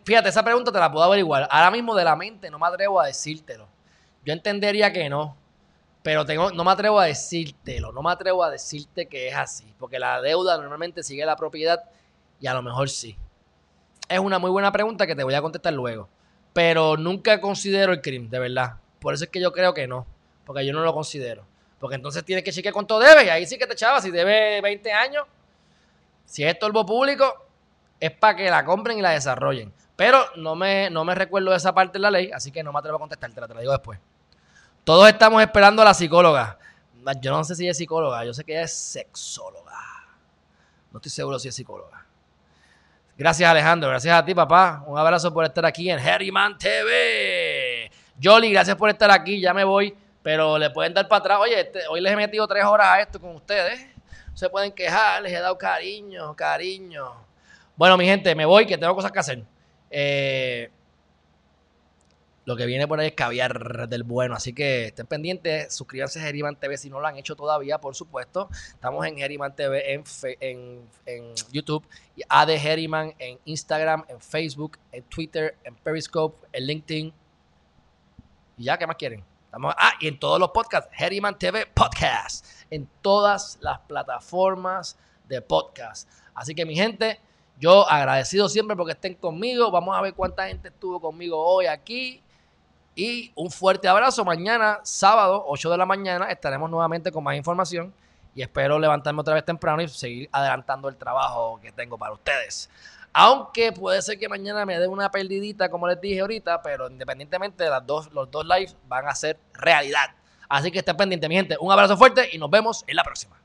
fíjate, esa pregunta te la puedo averiguar. Ahora mismo de la mente no me atrevo a decírtelo. Yo entendería que no, pero tengo, no me atrevo a decírtelo, no me atrevo a decirte que es así, porque la deuda normalmente sigue la propiedad y a lo mejor sí. Es una muy buena pregunta que te voy a contestar luego, pero nunca considero el crimen, de verdad. Por eso es que yo creo que no, porque yo no lo considero. Porque entonces tienes que chequear cuánto debes y ahí sí que te echabas. Si debe 20 años, si es estorbo público, es para que la compren y la desarrollen. Pero no me, no me recuerdo de esa parte de la ley, así que no me atrevo a contestarte, te la digo después. Todos estamos esperando a la psicóloga. Yo no sé si es psicóloga, yo sé que ella es sexóloga. No estoy seguro si es psicóloga. Gracias Alejandro, gracias a ti papá. Un abrazo por estar aquí en Harryman TV. Jolly, gracias por estar aquí, ya me voy, pero le pueden dar para atrás. Oye, este, hoy les he metido tres horas a esto con ustedes. Se pueden quejar, les he dado cariño, cariño. Bueno, mi gente, me voy, que tengo cosas que hacer. Eh, lo que viene por ahí es caviar del bueno. Así que estén pendientes. Suscríbanse a Geriman TV si no lo han hecho todavía, por supuesto. Estamos en Geriman TV en, en, YouTube. Y A de Geriman en Instagram, en Facebook, en Twitter, en Periscope, en LinkedIn. Y ya, ¿qué más quieren? Estamos, ah, y en todos los podcasts. Geriman TV Podcast. En todas las plataformas de podcast. Así que, mi gente. Yo agradecido siempre porque estén conmigo. Vamos a ver cuánta gente estuvo conmigo hoy aquí. Y un fuerte abrazo. Mañana, sábado, 8 de la mañana, estaremos nuevamente con más información. Y espero levantarme otra vez temprano y seguir adelantando el trabajo que tengo para ustedes. Aunque puede ser que mañana me dé una perdidita, como les dije ahorita, pero independientemente, las dos, los dos lives van a ser realidad. Así que estén pendientes, mi gente. Un abrazo fuerte y nos vemos en la próxima.